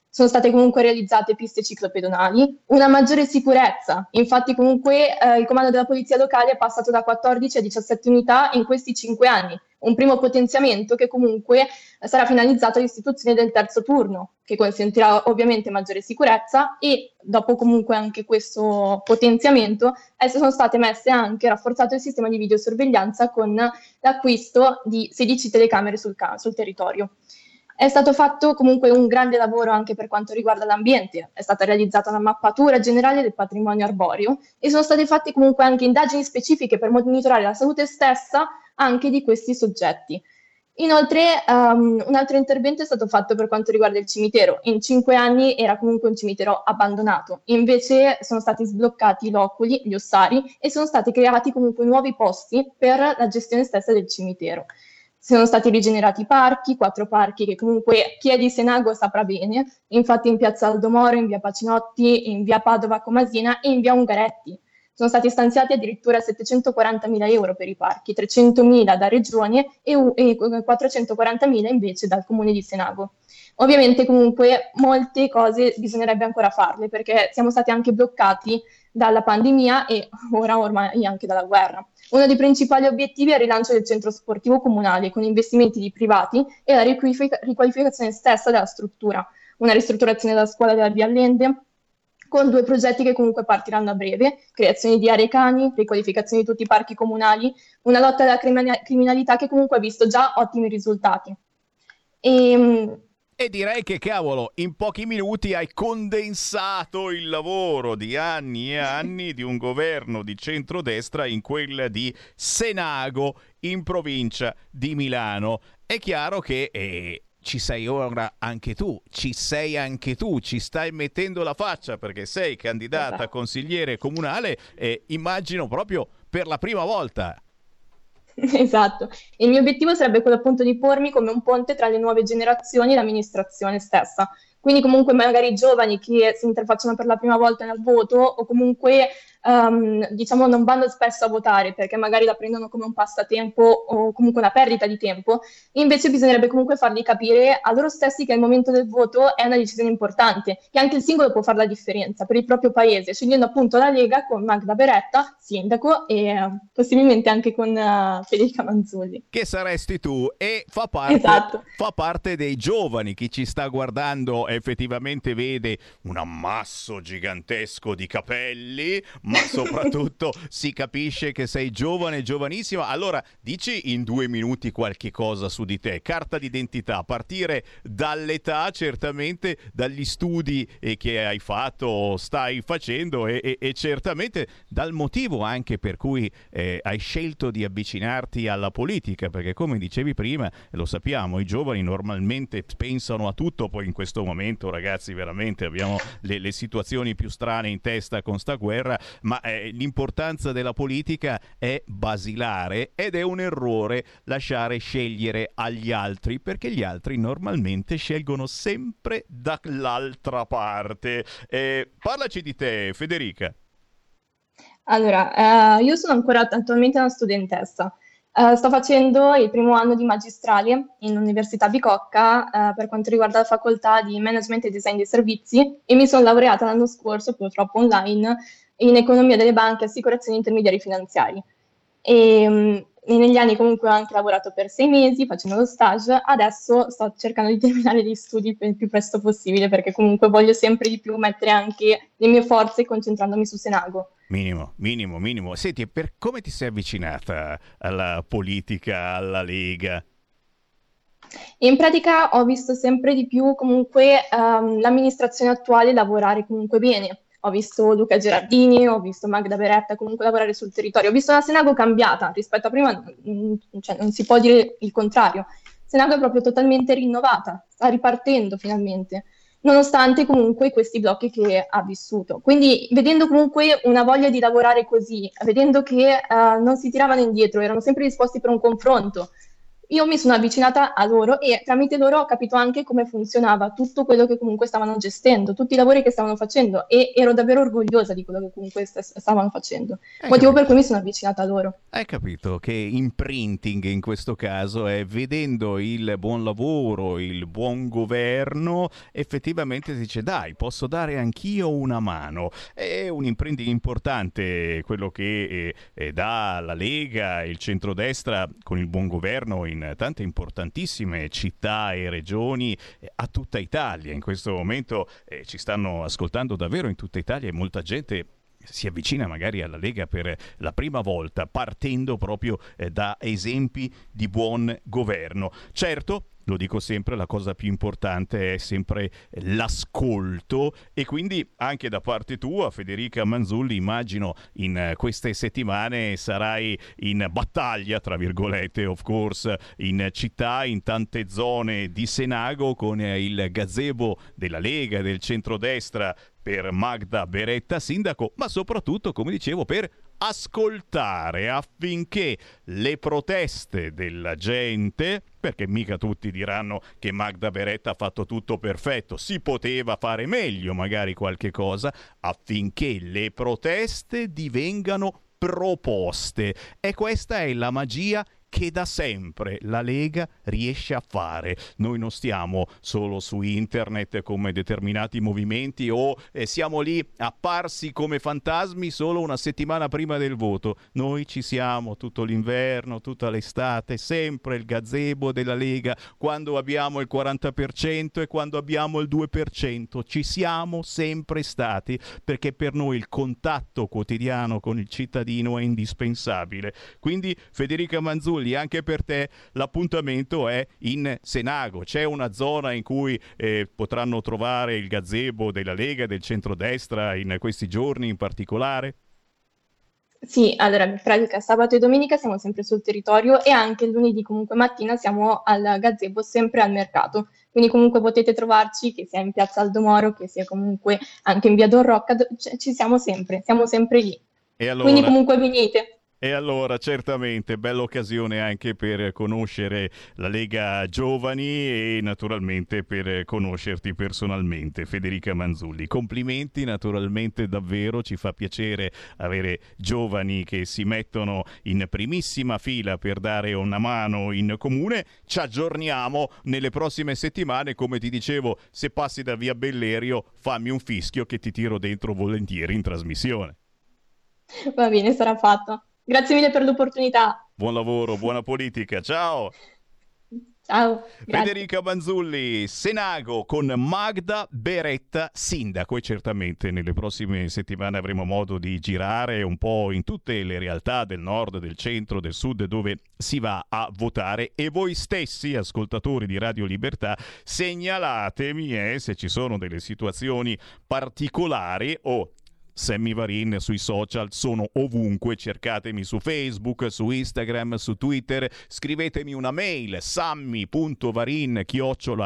Sono state comunque realizzate piste ciclopedonali, una maggiore sicurezza. Infatti comunque eh, il comando della polizia locale è passato da 14 a 17 unità in questi cinque anni, un primo potenziamento che comunque sarà finalizzato all'istituzione del terzo turno, che consentirà ovviamente maggiore sicurezza e dopo comunque anche questo potenziamento eh, sono state messe anche rafforzato il sistema di videosorveglianza con l'acquisto di 16 telecamere sul, ca- sul territorio. È stato fatto comunque un grande lavoro anche per quanto riguarda l'ambiente, è stata realizzata una mappatura generale del patrimonio arboreo e sono state fatte comunque anche indagini specifiche per monitorare la salute stessa anche di questi soggetti. Inoltre, um, un altro intervento è stato fatto per quanto riguarda il cimitero. In cinque anni era comunque un cimitero abbandonato, invece sono stati sbloccati i loculi, gli ossari e sono stati creati comunque nuovi posti per la gestione stessa del cimitero. Sono stati rigenerati parchi, quattro parchi che comunque chi è di Senago saprà bene, infatti in piazza Aldomoro, in via Pacinotti, in via Padova Comasina e in via Ungaretti sono stati stanziati addirittura 740.000 euro per i parchi, 300.000 da Regione e, e 440.000 invece dal Comune di Senago. Ovviamente comunque molte cose bisognerebbe ancora farle perché siamo stati anche bloccati dalla pandemia e ora ormai anche dalla guerra. Uno dei principali obiettivi è il rilancio del centro sportivo comunale con investimenti di privati e la riqualificazione stessa della struttura, una ristrutturazione della scuola della Via Allende, con due progetti che comunque partiranno a breve, creazione di aree cani, riqualificazione di tutti i parchi comunali, una lotta alla criminalità che comunque ha visto già ottimi risultati. E, ehm, e direi che cavolo, in pochi minuti hai condensato il lavoro di anni e anni di un governo di centrodestra in quella di Senago in provincia di Milano. È chiaro che eh, ci sei ora anche tu, ci sei anche tu, ci stai mettendo la faccia perché sei candidata esatto. consigliere comunale e immagino proprio per la prima volta. Esatto, il mio obiettivo sarebbe quello appunto di pormi come un ponte tra le nuove generazioni e l'amministrazione stessa. Quindi comunque magari i giovani che si interfacciano per la prima volta nel voto o comunque um, diciamo non vanno spesso a votare perché magari la prendono come un passatempo o comunque una perdita di tempo, invece bisognerebbe comunque fargli capire a loro stessi che il momento del voto è una decisione importante, che anche il singolo può fare la differenza per il proprio paese, scegliendo appunto la Lega con Magda Beretta, sindaco, e uh, possibilmente anche con uh, Federica Manzulli. Che saresti tu e fa parte, esatto. fa parte dei giovani, chi ci sta guardando effettivamente vede un ammasso gigantesco di capelli, ma soprattutto si capisce che sei giovane, giovanissima. Allora, dici in due minuti qualche cosa su di te. Carta d'identità, partire dall'età, certamente dagli studi eh, che hai fatto, stai facendo e, e, e, certamente dal motivo anche per cui eh, hai scelto di avvicinarti alla politica, perché come dicevi prima, lo sappiamo, i giovani normalmente pensano a tutto, poi in questo momento, ragazzi, veramente abbiamo le, le situazioni più strane in testa con sta guerra, ma eh, l'importanza della politica è basilare ed è un errore lasciare scegliere agli altri, perché gli altri normalmente scelgono sempre dall'altra parte. Eh, parlaci di te, Federica. Allora, eh, io sono ancora attualmente una studentessa. Uh, sto facendo il primo anno di magistrale in Università Bicocca uh, per quanto riguarda la facoltà di Management e Design dei Servizi e mi sono laureata l'anno scorso, purtroppo online, in economia delle banche, assicurazioni e intermediari finanziari. E, um, e negli anni comunque ho anche lavorato per sei mesi facendo lo stage, adesso sto cercando di terminare gli studi il più presto possibile perché comunque voglio sempre di più mettere anche le mie forze concentrandomi su Senago. Minimo, minimo, minimo. Senti, per come ti sei avvicinata alla politica, alla Lega? In pratica ho visto sempre di più comunque um, l'amministrazione attuale lavorare comunque bene ho visto Luca Gerardini, ho visto Magda Beretta comunque lavorare sul territorio, ho visto una Senago cambiata rispetto a prima, cioè, non si può dire il contrario. Senago è proprio totalmente rinnovata, sta ripartendo finalmente, nonostante comunque questi blocchi che ha vissuto. Quindi vedendo comunque una voglia di lavorare così, vedendo che uh, non si tiravano indietro, erano sempre disposti per un confronto, io mi sono avvicinata a loro e tramite loro ho capito anche come funzionava tutto quello che comunque stavano gestendo, tutti i lavori che stavano facendo e ero davvero orgogliosa di quello che comunque st- stavano facendo. Hai Motivo capito. per cui mi sono avvicinata a loro. Hai capito che imprinting in questo caso è vedendo il buon lavoro, il buon governo, effettivamente si dice dai, posso dare anch'io una mano. È un imprinting importante quello che eh, eh, dà la Lega, il centrodestra con il buon governo in in tante importantissime città e regioni eh, a tutta Italia. In questo momento eh, ci stanno ascoltando davvero in tutta Italia e molta gente si avvicina magari alla Lega per la prima volta partendo proprio eh, da esempi di buon governo. Certo, lo dico sempre, la cosa più importante è sempre l'ascolto e quindi anche da parte tua, Federica Manzulli, immagino in queste settimane sarai in battaglia, tra virgolette, of course, in città, in tante zone di Senago con il gazebo della Lega, del centrodestra per Magda Beretta, sindaco, ma soprattutto, come dicevo, per ascoltare affinché le proteste della gente, perché mica tutti diranno che Magda Beretta ha fatto tutto perfetto, si poteva fare meglio magari qualche cosa, affinché le proteste divengano proposte. E questa è la magia che da sempre la Lega riesce a fare. Noi non stiamo solo su internet come determinati movimenti o eh, siamo lì apparsi come fantasmi solo una settimana prima del voto. Noi ci siamo tutto l'inverno, tutta l'estate, sempre il gazebo della Lega, quando abbiamo il 40% e quando abbiamo il 2%. Ci siamo sempre stati perché per noi il contatto quotidiano con il cittadino è indispensabile. Quindi Federica Manzulli Giulli, anche per te l'appuntamento è in Senago. C'è una zona in cui eh, potranno trovare il gazebo della Lega, del centrodestra in questi giorni in particolare? Sì, allora in pratica sabato e domenica siamo sempre sul territorio e anche lunedì comunque mattina siamo al gazebo sempre al mercato. Quindi comunque potete trovarci che sia in piazza Aldomoro, che sia comunque anche in via Don Rocca, ci siamo sempre, siamo sempre lì. Allora... Quindi comunque venite. E allora, certamente, bella occasione anche per conoscere la Lega Giovani e naturalmente per conoscerti personalmente, Federica Manzulli. Complimenti, naturalmente, davvero, ci fa piacere avere giovani che si mettono in primissima fila per dare una mano in comune. Ci aggiorniamo nelle prossime settimane, come ti dicevo, se passi da via Bellerio, fammi un fischio che ti tiro dentro volentieri in trasmissione. Va bene, sarà fatto. Grazie mille per l'opportunità. Buon lavoro, buona politica. Ciao. Ciao. Federica Banzulli, Senago con Magda Beretta, sindaco e certamente nelle prossime settimane avremo modo di girare un po' in tutte le realtà del nord, del centro, del sud dove si va a votare e voi stessi, ascoltatori di Radio Libertà, segnalatemi eh, se ci sono delle situazioni particolari o Sammy Varin sui social, sono ovunque, cercatemi su Facebook, su Instagram, su Twitter, scrivetemi una mail sammy.varin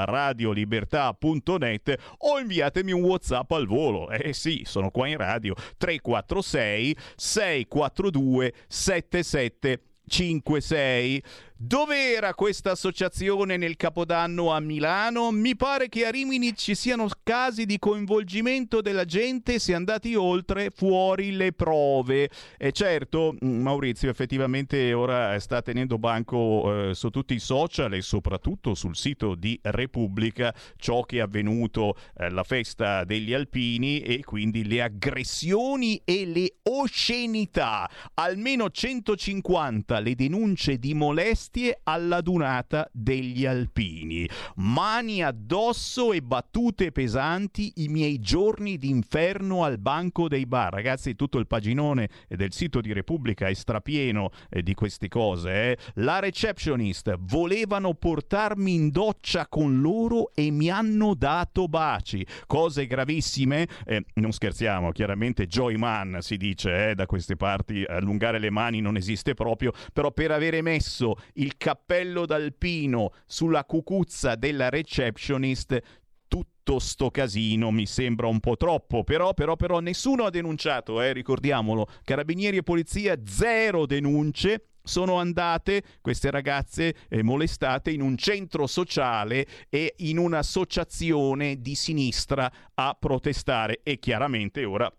radiolibertà.net o inviatemi un Whatsapp al volo. Eh sì, sono qua in radio. 346 642 7756 dove era questa associazione nel Capodanno a Milano? Mi pare che a Rimini ci siano casi di coinvolgimento della gente, è andati oltre, fuori le prove. E certo, mm, Maurizio effettivamente ora sta tenendo banco eh, su tutti i social e soprattutto sul sito di Repubblica ciò che è avvenuto alla eh, festa degli alpini e quindi le aggressioni e le oscenità. Almeno 150 le denunce di molestia bestie alla dunata degli alpini. Mani addosso e battute pesanti i miei giorni d'inferno al banco dei bar. Ragazzi, tutto il paginone del sito di Repubblica è strapieno eh, di queste cose. Eh. La receptionist volevano portarmi in doccia con loro e mi hanno dato baci. Cose gravissime. Eh, non scherziamo, chiaramente Joy Man si dice eh, da queste parti, allungare le mani non esiste proprio, però per avere messo il cappello d'alpino sulla cucuzza della receptionist. Tutto sto casino mi sembra un po' troppo, però, però, però nessuno ha denunciato, eh, ricordiamolo, carabinieri e polizia zero denunce, sono andate queste ragazze eh, molestate in un centro sociale e in un'associazione di sinistra a protestare. E chiaramente ora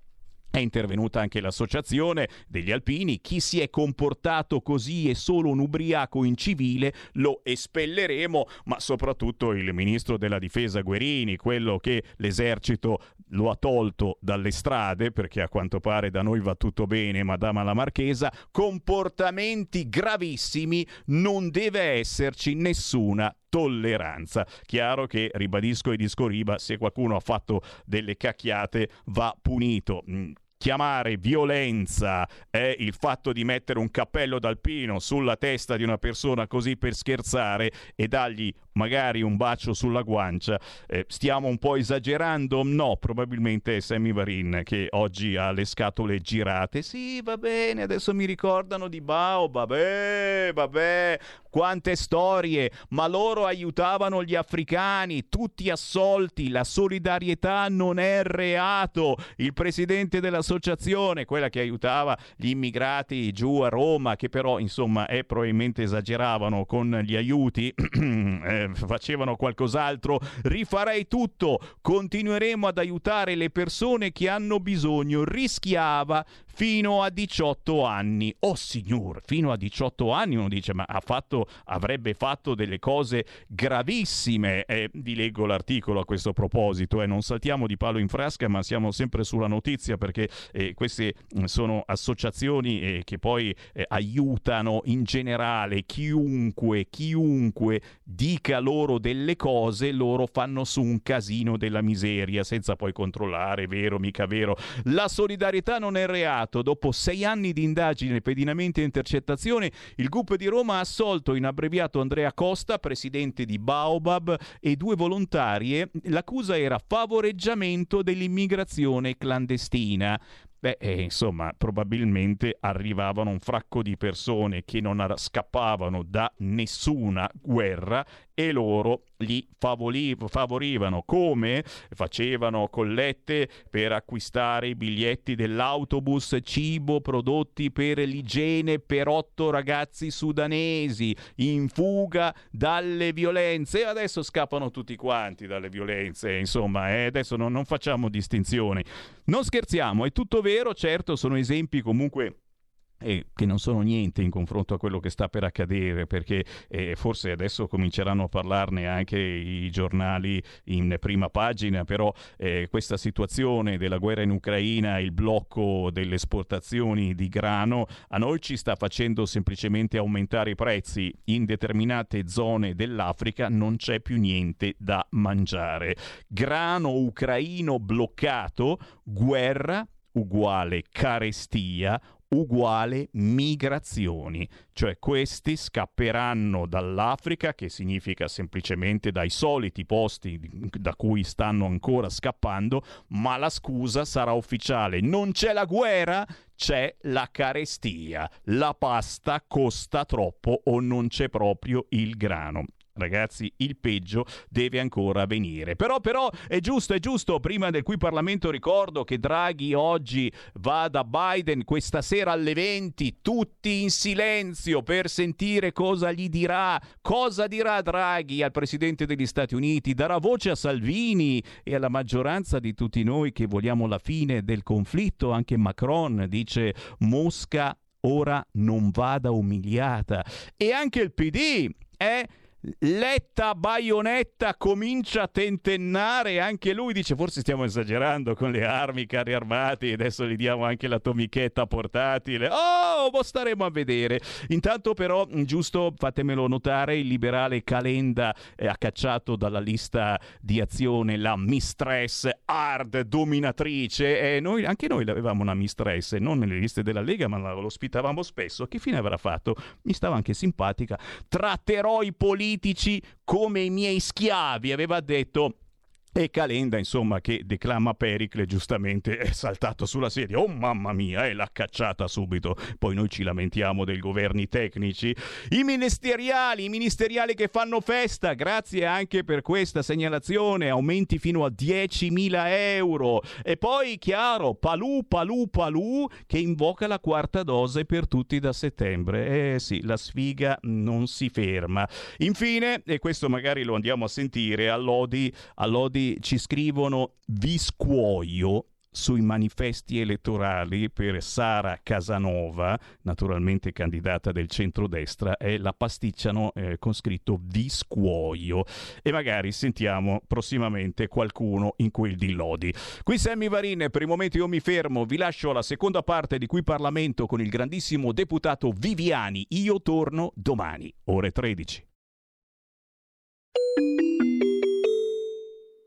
è intervenuta anche l'associazione degli alpini. Chi si è comportato così è solo un ubriaco in civile, lo espelleremo, ma soprattutto il ministro della difesa Guerini, quello che l'esercito lo ha tolto dalle strade, perché a quanto pare da noi va tutto bene, Madama la Marchesa, comportamenti gravissimi, non deve esserci nessuna tolleranza. Chiaro che, ribadisco e disco riba, se qualcuno ha fatto delle cacchiate va punito. Chiamare violenza è il fatto di mettere un cappello d'alpino sulla testa di una persona così per scherzare e dargli magari un bacio sulla guancia. Eh, stiamo un po' esagerando? No, probabilmente è Sammy Varin che oggi ha le scatole girate. Sì, va bene, adesso mi ricordano di Bao, vabbè, vabbè, quante storie, ma loro aiutavano gli africani, tutti assolti, la solidarietà non è reato. Il presidente dell'associazione, quella che aiutava gli immigrati giù a Roma, che però insomma è probabilmente esageravano con gli aiuti, eh, facevano qualcos'altro, rifarei tutto, continueremo ad aiutare le persone che hanno bisogno, rischiava fino a 18 anni. Oh signor, fino a 18 anni uno dice ma ha fatto, avrebbe fatto delle cose gravissime. Eh, vi leggo l'articolo a questo proposito eh. non saltiamo di palo in frasca ma siamo sempre sulla notizia perché eh, queste sono associazioni eh, che poi eh, aiutano in generale chiunque, chiunque dica loro delle cose, loro fanno su un casino della miseria senza poi controllare, vero, mica vero. La solidarietà non è reale reato. Dopo sei anni di indagine, pedinamenti e intercettazioni, il GUP di Roma ha assolto in abbreviato Andrea Costa, presidente di Baobab, e due volontarie. L'accusa era favoreggiamento dell'immigrazione clandestina. Beh, eh, insomma, probabilmente arrivavano un fracco di persone che non scappavano da nessuna guerra e loro li favorivano come facevano collette per acquistare i biglietti dell'autobus, cibo, prodotti per l'igiene per otto ragazzi sudanesi in fuga dalle violenze e adesso scappano tutti quanti dalle violenze, insomma, eh, adesso non, non facciamo distinzioni. Non scherziamo, è tutto vero, certo sono esempi comunque e che non sono niente in confronto a quello che sta per accadere, perché eh, forse adesso cominceranno a parlarne anche i giornali in prima pagina, però eh, questa situazione della guerra in Ucraina, il blocco delle esportazioni di grano, a noi ci sta facendo semplicemente aumentare i prezzi. In determinate zone dell'Africa non c'è più niente da mangiare. Grano ucraino bloccato, guerra uguale carestia uguale migrazioni, cioè questi scapperanno dall'Africa, che significa semplicemente dai soliti posti da cui stanno ancora scappando, ma la scusa sarà ufficiale, non c'è la guerra, c'è la carestia, la pasta costa troppo o non c'è proprio il grano. Ragazzi, il peggio deve ancora venire. Però, però, è giusto, è giusto. Prima del cui Parlamento ricordo che Draghi oggi va da Biden questa sera alle 20, tutti in silenzio per sentire cosa gli dirà. Cosa dirà Draghi al Presidente degli Stati Uniti? Darà voce a Salvini e alla maggioranza di tutti noi che vogliamo la fine del conflitto. Anche Macron dice Mosca ora non vada umiliata. E anche il PD è Letta Baionetta comincia a tentennare, anche lui dice forse stiamo esagerando con le armi, carri armati, adesso gli diamo anche l'atomichetta portatile. Oh, lo staremo a vedere. Intanto però, giusto fatemelo notare, il liberale Calenda ha cacciato dalla lista di azione la mistress hard dominatrice noi, anche noi avevamo una mistress, non nelle liste della Lega, ma lo ospitavamo spesso. Che fine avrà fatto? Mi stava anche simpatica. Tratterò i politici politici come i miei schiavi, aveva detto e Calenda, insomma, che declama Pericle, giustamente è saltato sulla sedia. Oh mamma mia, e l'ha cacciata subito. Poi noi ci lamentiamo dei governi tecnici. I ministeriali, i ministeriali che fanno festa, grazie anche per questa segnalazione, aumenti fino a 10.000 euro. E poi, chiaro, Palù, Palù, Palù, che invoca la quarta dose per tutti da settembre. Eh sì, la sfiga non si ferma. Infine, e questo magari lo andiamo a sentire, all'Odi, all'Odi ci scrivono vi scuoio sui manifesti elettorali per Sara Casanova, naturalmente candidata del centrodestra, e la pasticciano eh, con scritto vi scuoio. E magari sentiamo prossimamente qualcuno in quel di Lodi. Qui Sammy Varin, per il momento io mi fermo, vi lascio alla seconda parte di qui Parlamento con il grandissimo deputato Viviani. Io torno domani, ore 13.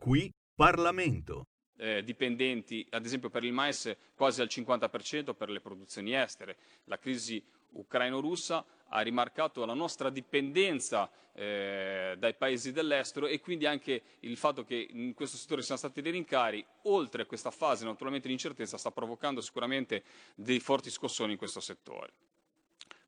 Qui Parlamento. eh, dipendenti, ad esempio per il mais, quasi al 50% per le produzioni estere. La crisi ucraino-russa ha rimarcato la nostra dipendenza eh, dai paesi dell'estero e quindi anche il fatto che in questo settore siano stati dei rincari, oltre a questa fase naturalmente di incertezza, sta provocando sicuramente dei forti scossoni in questo settore.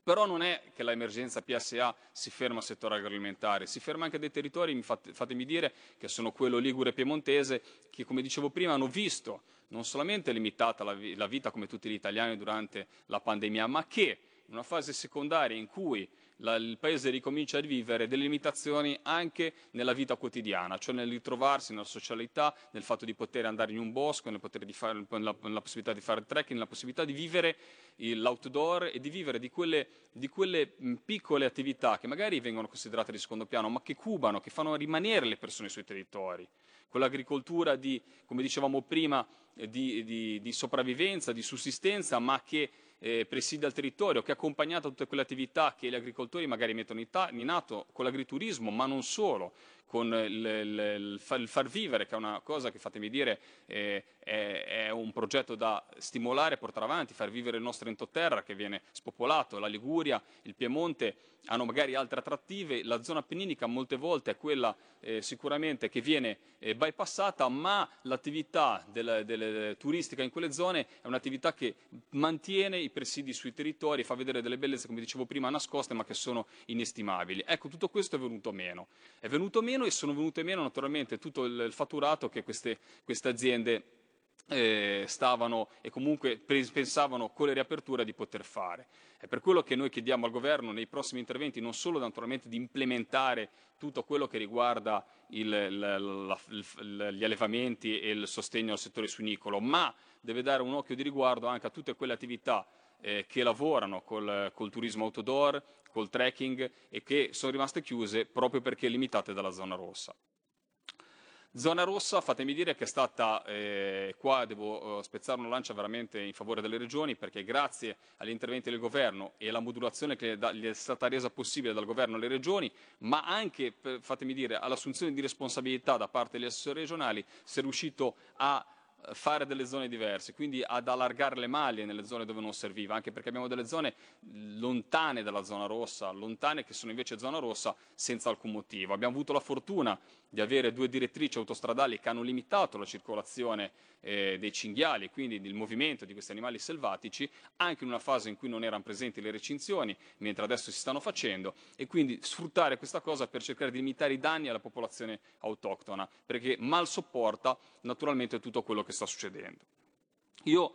Però non è che l'emergenza PSA si ferma al settore agroalimentare, si ferma anche dei territori, fatemi dire, che sono quello ligure e piemontese, che come dicevo prima hanno visto non solamente limitata la vita come tutti gli italiani durante la pandemia, ma che in una fase secondaria in cui la, il paese ricomincia a vivere delle limitazioni anche nella vita quotidiana, cioè nel ritrovarsi nella socialità, nel fatto di poter andare in un bosco, nel poter fare, nella, nella possibilità di fare trekking, nella possibilità di vivere l'outdoor e di vivere di quelle, di quelle piccole attività che magari vengono considerate di secondo piano, ma che cubano, che fanno rimanere le persone sui territori. Quell'agricoltura di, come dicevamo prima, eh, di, di, di sopravvivenza, di sussistenza, ma che eh, presidia il territorio, che ha accompagnato tutte quelle attività che gli agricoltori magari mettono in, in atto con l'agriturismo, ma non solo, con il, il, il, far vivere, che è una cosa che fatemi dire eh, è, è, un progetto da stimolare e portare avanti, far vivere il nostro entoterra che viene spopolato, la Liguria, il Piemonte hanno magari altre attrattive, la zona appenninica molte volte è quella eh, sicuramente che viene eh, bypassata, ma l'attività del, del, turistica in quelle zone è un'attività che mantiene i presidi sui territori, fa vedere delle bellezze, come dicevo prima, nascoste, ma che sono inestimabili. Ecco, tutto questo è venuto meno. È venuto meno e sono venute meno naturalmente tutto il, il fatturato che queste, queste aziende eh, stavano e comunque pensavano con le riaperture di poter fare. È per quello che noi chiediamo al governo nei prossimi interventi non solo naturalmente di implementare tutto quello che riguarda il, la, la, gli allevamenti e il sostegno al settore suinicolo, ma deve dare un occhio di riguardo anche a tutte quelle attività eh, che lavorano col, col turismo outdoor, col trekking e che sono rimaste chiuse proprio perché limitate dalla zona rossa. Zona rossa, fatemi dire che è stata, eh, qua devo eh, spezzare una lancia veramente in favore delle regioni perché grazie agli interventi del governo e alla modulazione che gli è stata resa possibile dal governo alle regioni, ma anche, fatemi dire, all'assunzione di responsabilità da parte degli assessori regionali, si è riuscito a fare delle zone diverse, quindi ad allargare le maglie nelle zone dove non serviva, anche perché abbiamo delle zone lontane dalla zona rossa, lontane che sono invece zona rossa senza alcun motivo. Abbiamo avuto la fortuna di avere due direttrici autostradali che hanno limitato la circolazione eh, dei cinghiali, quindi il movimento di questi animali selvatici, anche in una fase in cui non erano presenti le recinzioni, mentre adesso si stanno facendo, e quindi sfruttare questa cosa per cercare di limitare i danni alla popolazione autoctona, perché mal sopporta naturalmente tutto quello che sta succedendo. Io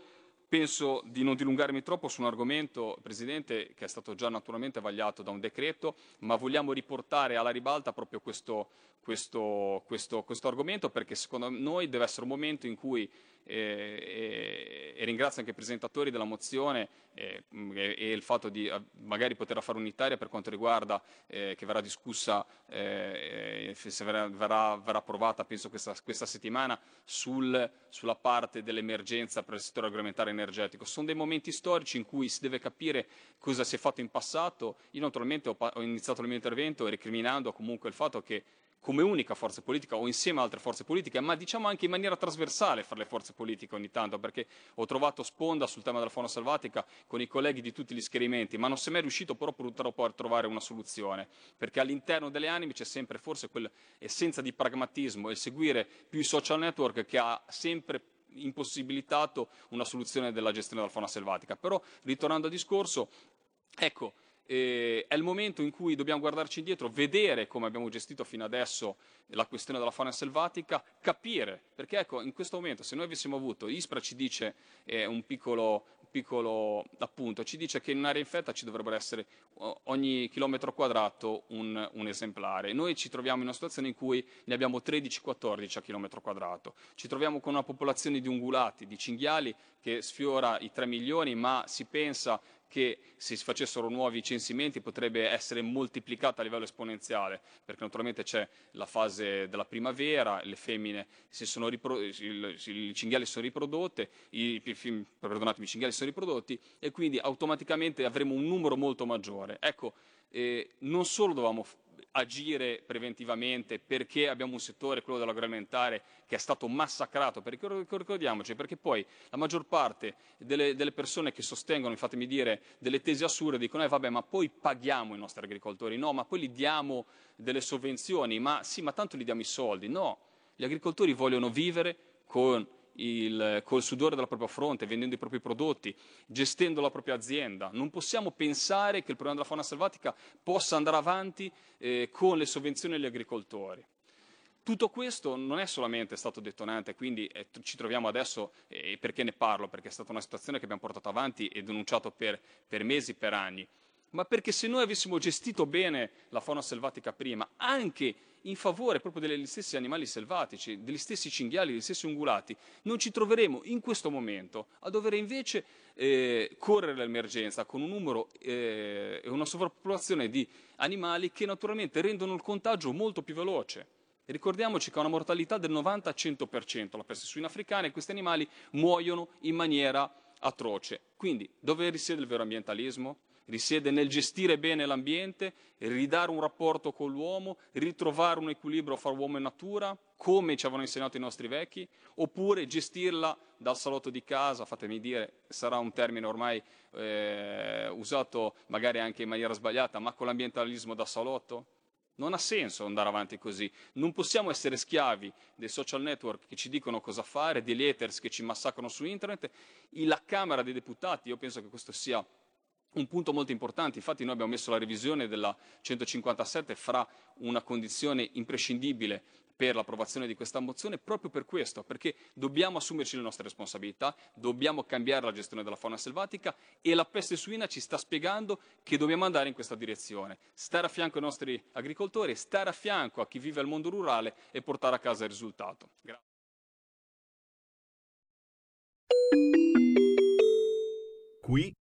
Penso di non dilungarmi troppo su un argomento, Presidente, che è stato già naturalmente vagliato da un decreto, ma vogliamo riportare alla ribalta proprio questo, questo, questo, questo argomento perché secondo noi deve essere un momento in cui e, e, ringrazio anche i presentatori della mozione e, e, il fatto di eh, magari poterla fare unitaria per quanto riguarda eh, che verrà discussa eh, se verrà, verrà, verrà, approvata penso questa, questa settimana sul, sulla parte dell'emergenza per il settore agroalimentare energetico. Sono dei momenti storici in cui si deve capire cosa si è fatto in passato. Io naturalmente ho, ho iniziato il mio intervento recriminando comunque il fatto che come unica forza politica o insieme a altre forze politiche, ma diciamo anche in maniera trasversale fra le forze politiche ogni tanto, perché ho trovato sponda sul tema della fauna selvatica con i colleghi di tutti gli schieramenti, ma non si è mai riuscito però purtroppo a trovare una soluzione, perché all'interno delle anime c'è sempre forse quell'essenza di pragmatismo e seguire più i social network che ha sempre impossibilitato una soluzione della gestione della fauna selvatica. Però, ritornando al discorso, ecco, eh, è il momento in cui dobbiamo guardarci indietro, vedere come abbiamo gestito fino adesso la questione della fauna selvatica, capire, perché ecco, in questo momento se noi avessimo avuto, Ispra ci dice eh, un piccolo, piccolo appunto, ci dice che in un'area infetta ci dovrebbero essere ogni chilometro quadrato un, un, esemplare. Noi ci troviamo in una situazione in cui ne abbiamo 13-14 a chilometro quadrato. Ci troviamo con una popolazione di ungulati, di cinghiali che sfiora i 3 milioni, ma si pensa che se si facessero nuovi censimenti potrebbe essere moltiplicata a livello esponenziale, perché naturalmente c'è la fase della primavera, le femmine si sono i cinghiali sono riprodotte, i, perdonatemi, i cinghiali sono riprodotti e quindi automaticamente avremo un numero molto maggiore. Ecco, eh, non solo dovevamo agire preventivamente perché abbiamo un settore, quello dell'agroalimentare, che è stato massacrato, perché ricordiamoci, perché poi la maggior parte delle, delle persone che sostengono, fatemi dire, delle tesi assurde dicono, eh vabbè, ma poi paghiamo i nostri agricoltori, no, ma poi gli diamo delle sovvenzioni, ma sì, ma tanto gli diamo i soldi, no, gli agricoltori vogliono vivere con il, col sudore della propria fronte, vendendo i propri prodotti, gestendo la propria azienda. Non possiamo pensare che il problema della fauna selvatica possa andare avanti eh, con le sovvenzioni agli agricoltori. Tutto questo non è solamente stato detonante, quindi eh, ci troviamo adesso, eh, perché ne parlo? Perché è stata una situazione che abbiamo portato avanti e denunciato per, per mesi, per anni, ma perché se noi avessimo gestito bene la fauna selvatica prima, anche in favore proprio degli stessi animali selvatici, degli stessi cinghiali, degli stessi ungulati, non ci troveremo in questo momento a dover invece eh, correre l'emergenza con un numero e eh, una sovrappopolazione di animali che naturalmente rendono il contagio molto più veloce. Ricordiamoci che ha una mortalità del 90-100% la peste suina africana e questi animali muoiono in maniera atroce. Quindi dove risiede il vero ambientalismo? Risiede nel gestire bene l'ambiente, ridare un rapporto con l'uomo, ritrovare un equilibrio fra uomo e natura, come ci avevano insegnato i nostri vecchi, oppure gestirla dal salotto di casa, fatemi dire, sarà un termine ormai eh, usato magari anche in maniera sbagliata, ma con l'ambientalismo da salotto? Non ha senso andare avanti così. Non possiamo essere schiavi dei social network che ci dicono cosa fare, degli haters che ci massacrano su internet. La Camera dei Deputati, io penso che questo sia un punto molto importante, infatti noi abbiamo messo la revisione della 157 fra una condizione imprescindibile per l'approvazione di questa mozione proprio per questo, perché dobbiamo assumerci le nostre responsabilità, dobbiamo cambiare la gestione della fauna selvatica e la peste suina ci sta spiegando che dobbiamo andare in questa direzione, stare a fianco ai nostri agricoltori, stare a fianco a chi vive al mondo rurale e portare a casa il risultato. Grazie. Qui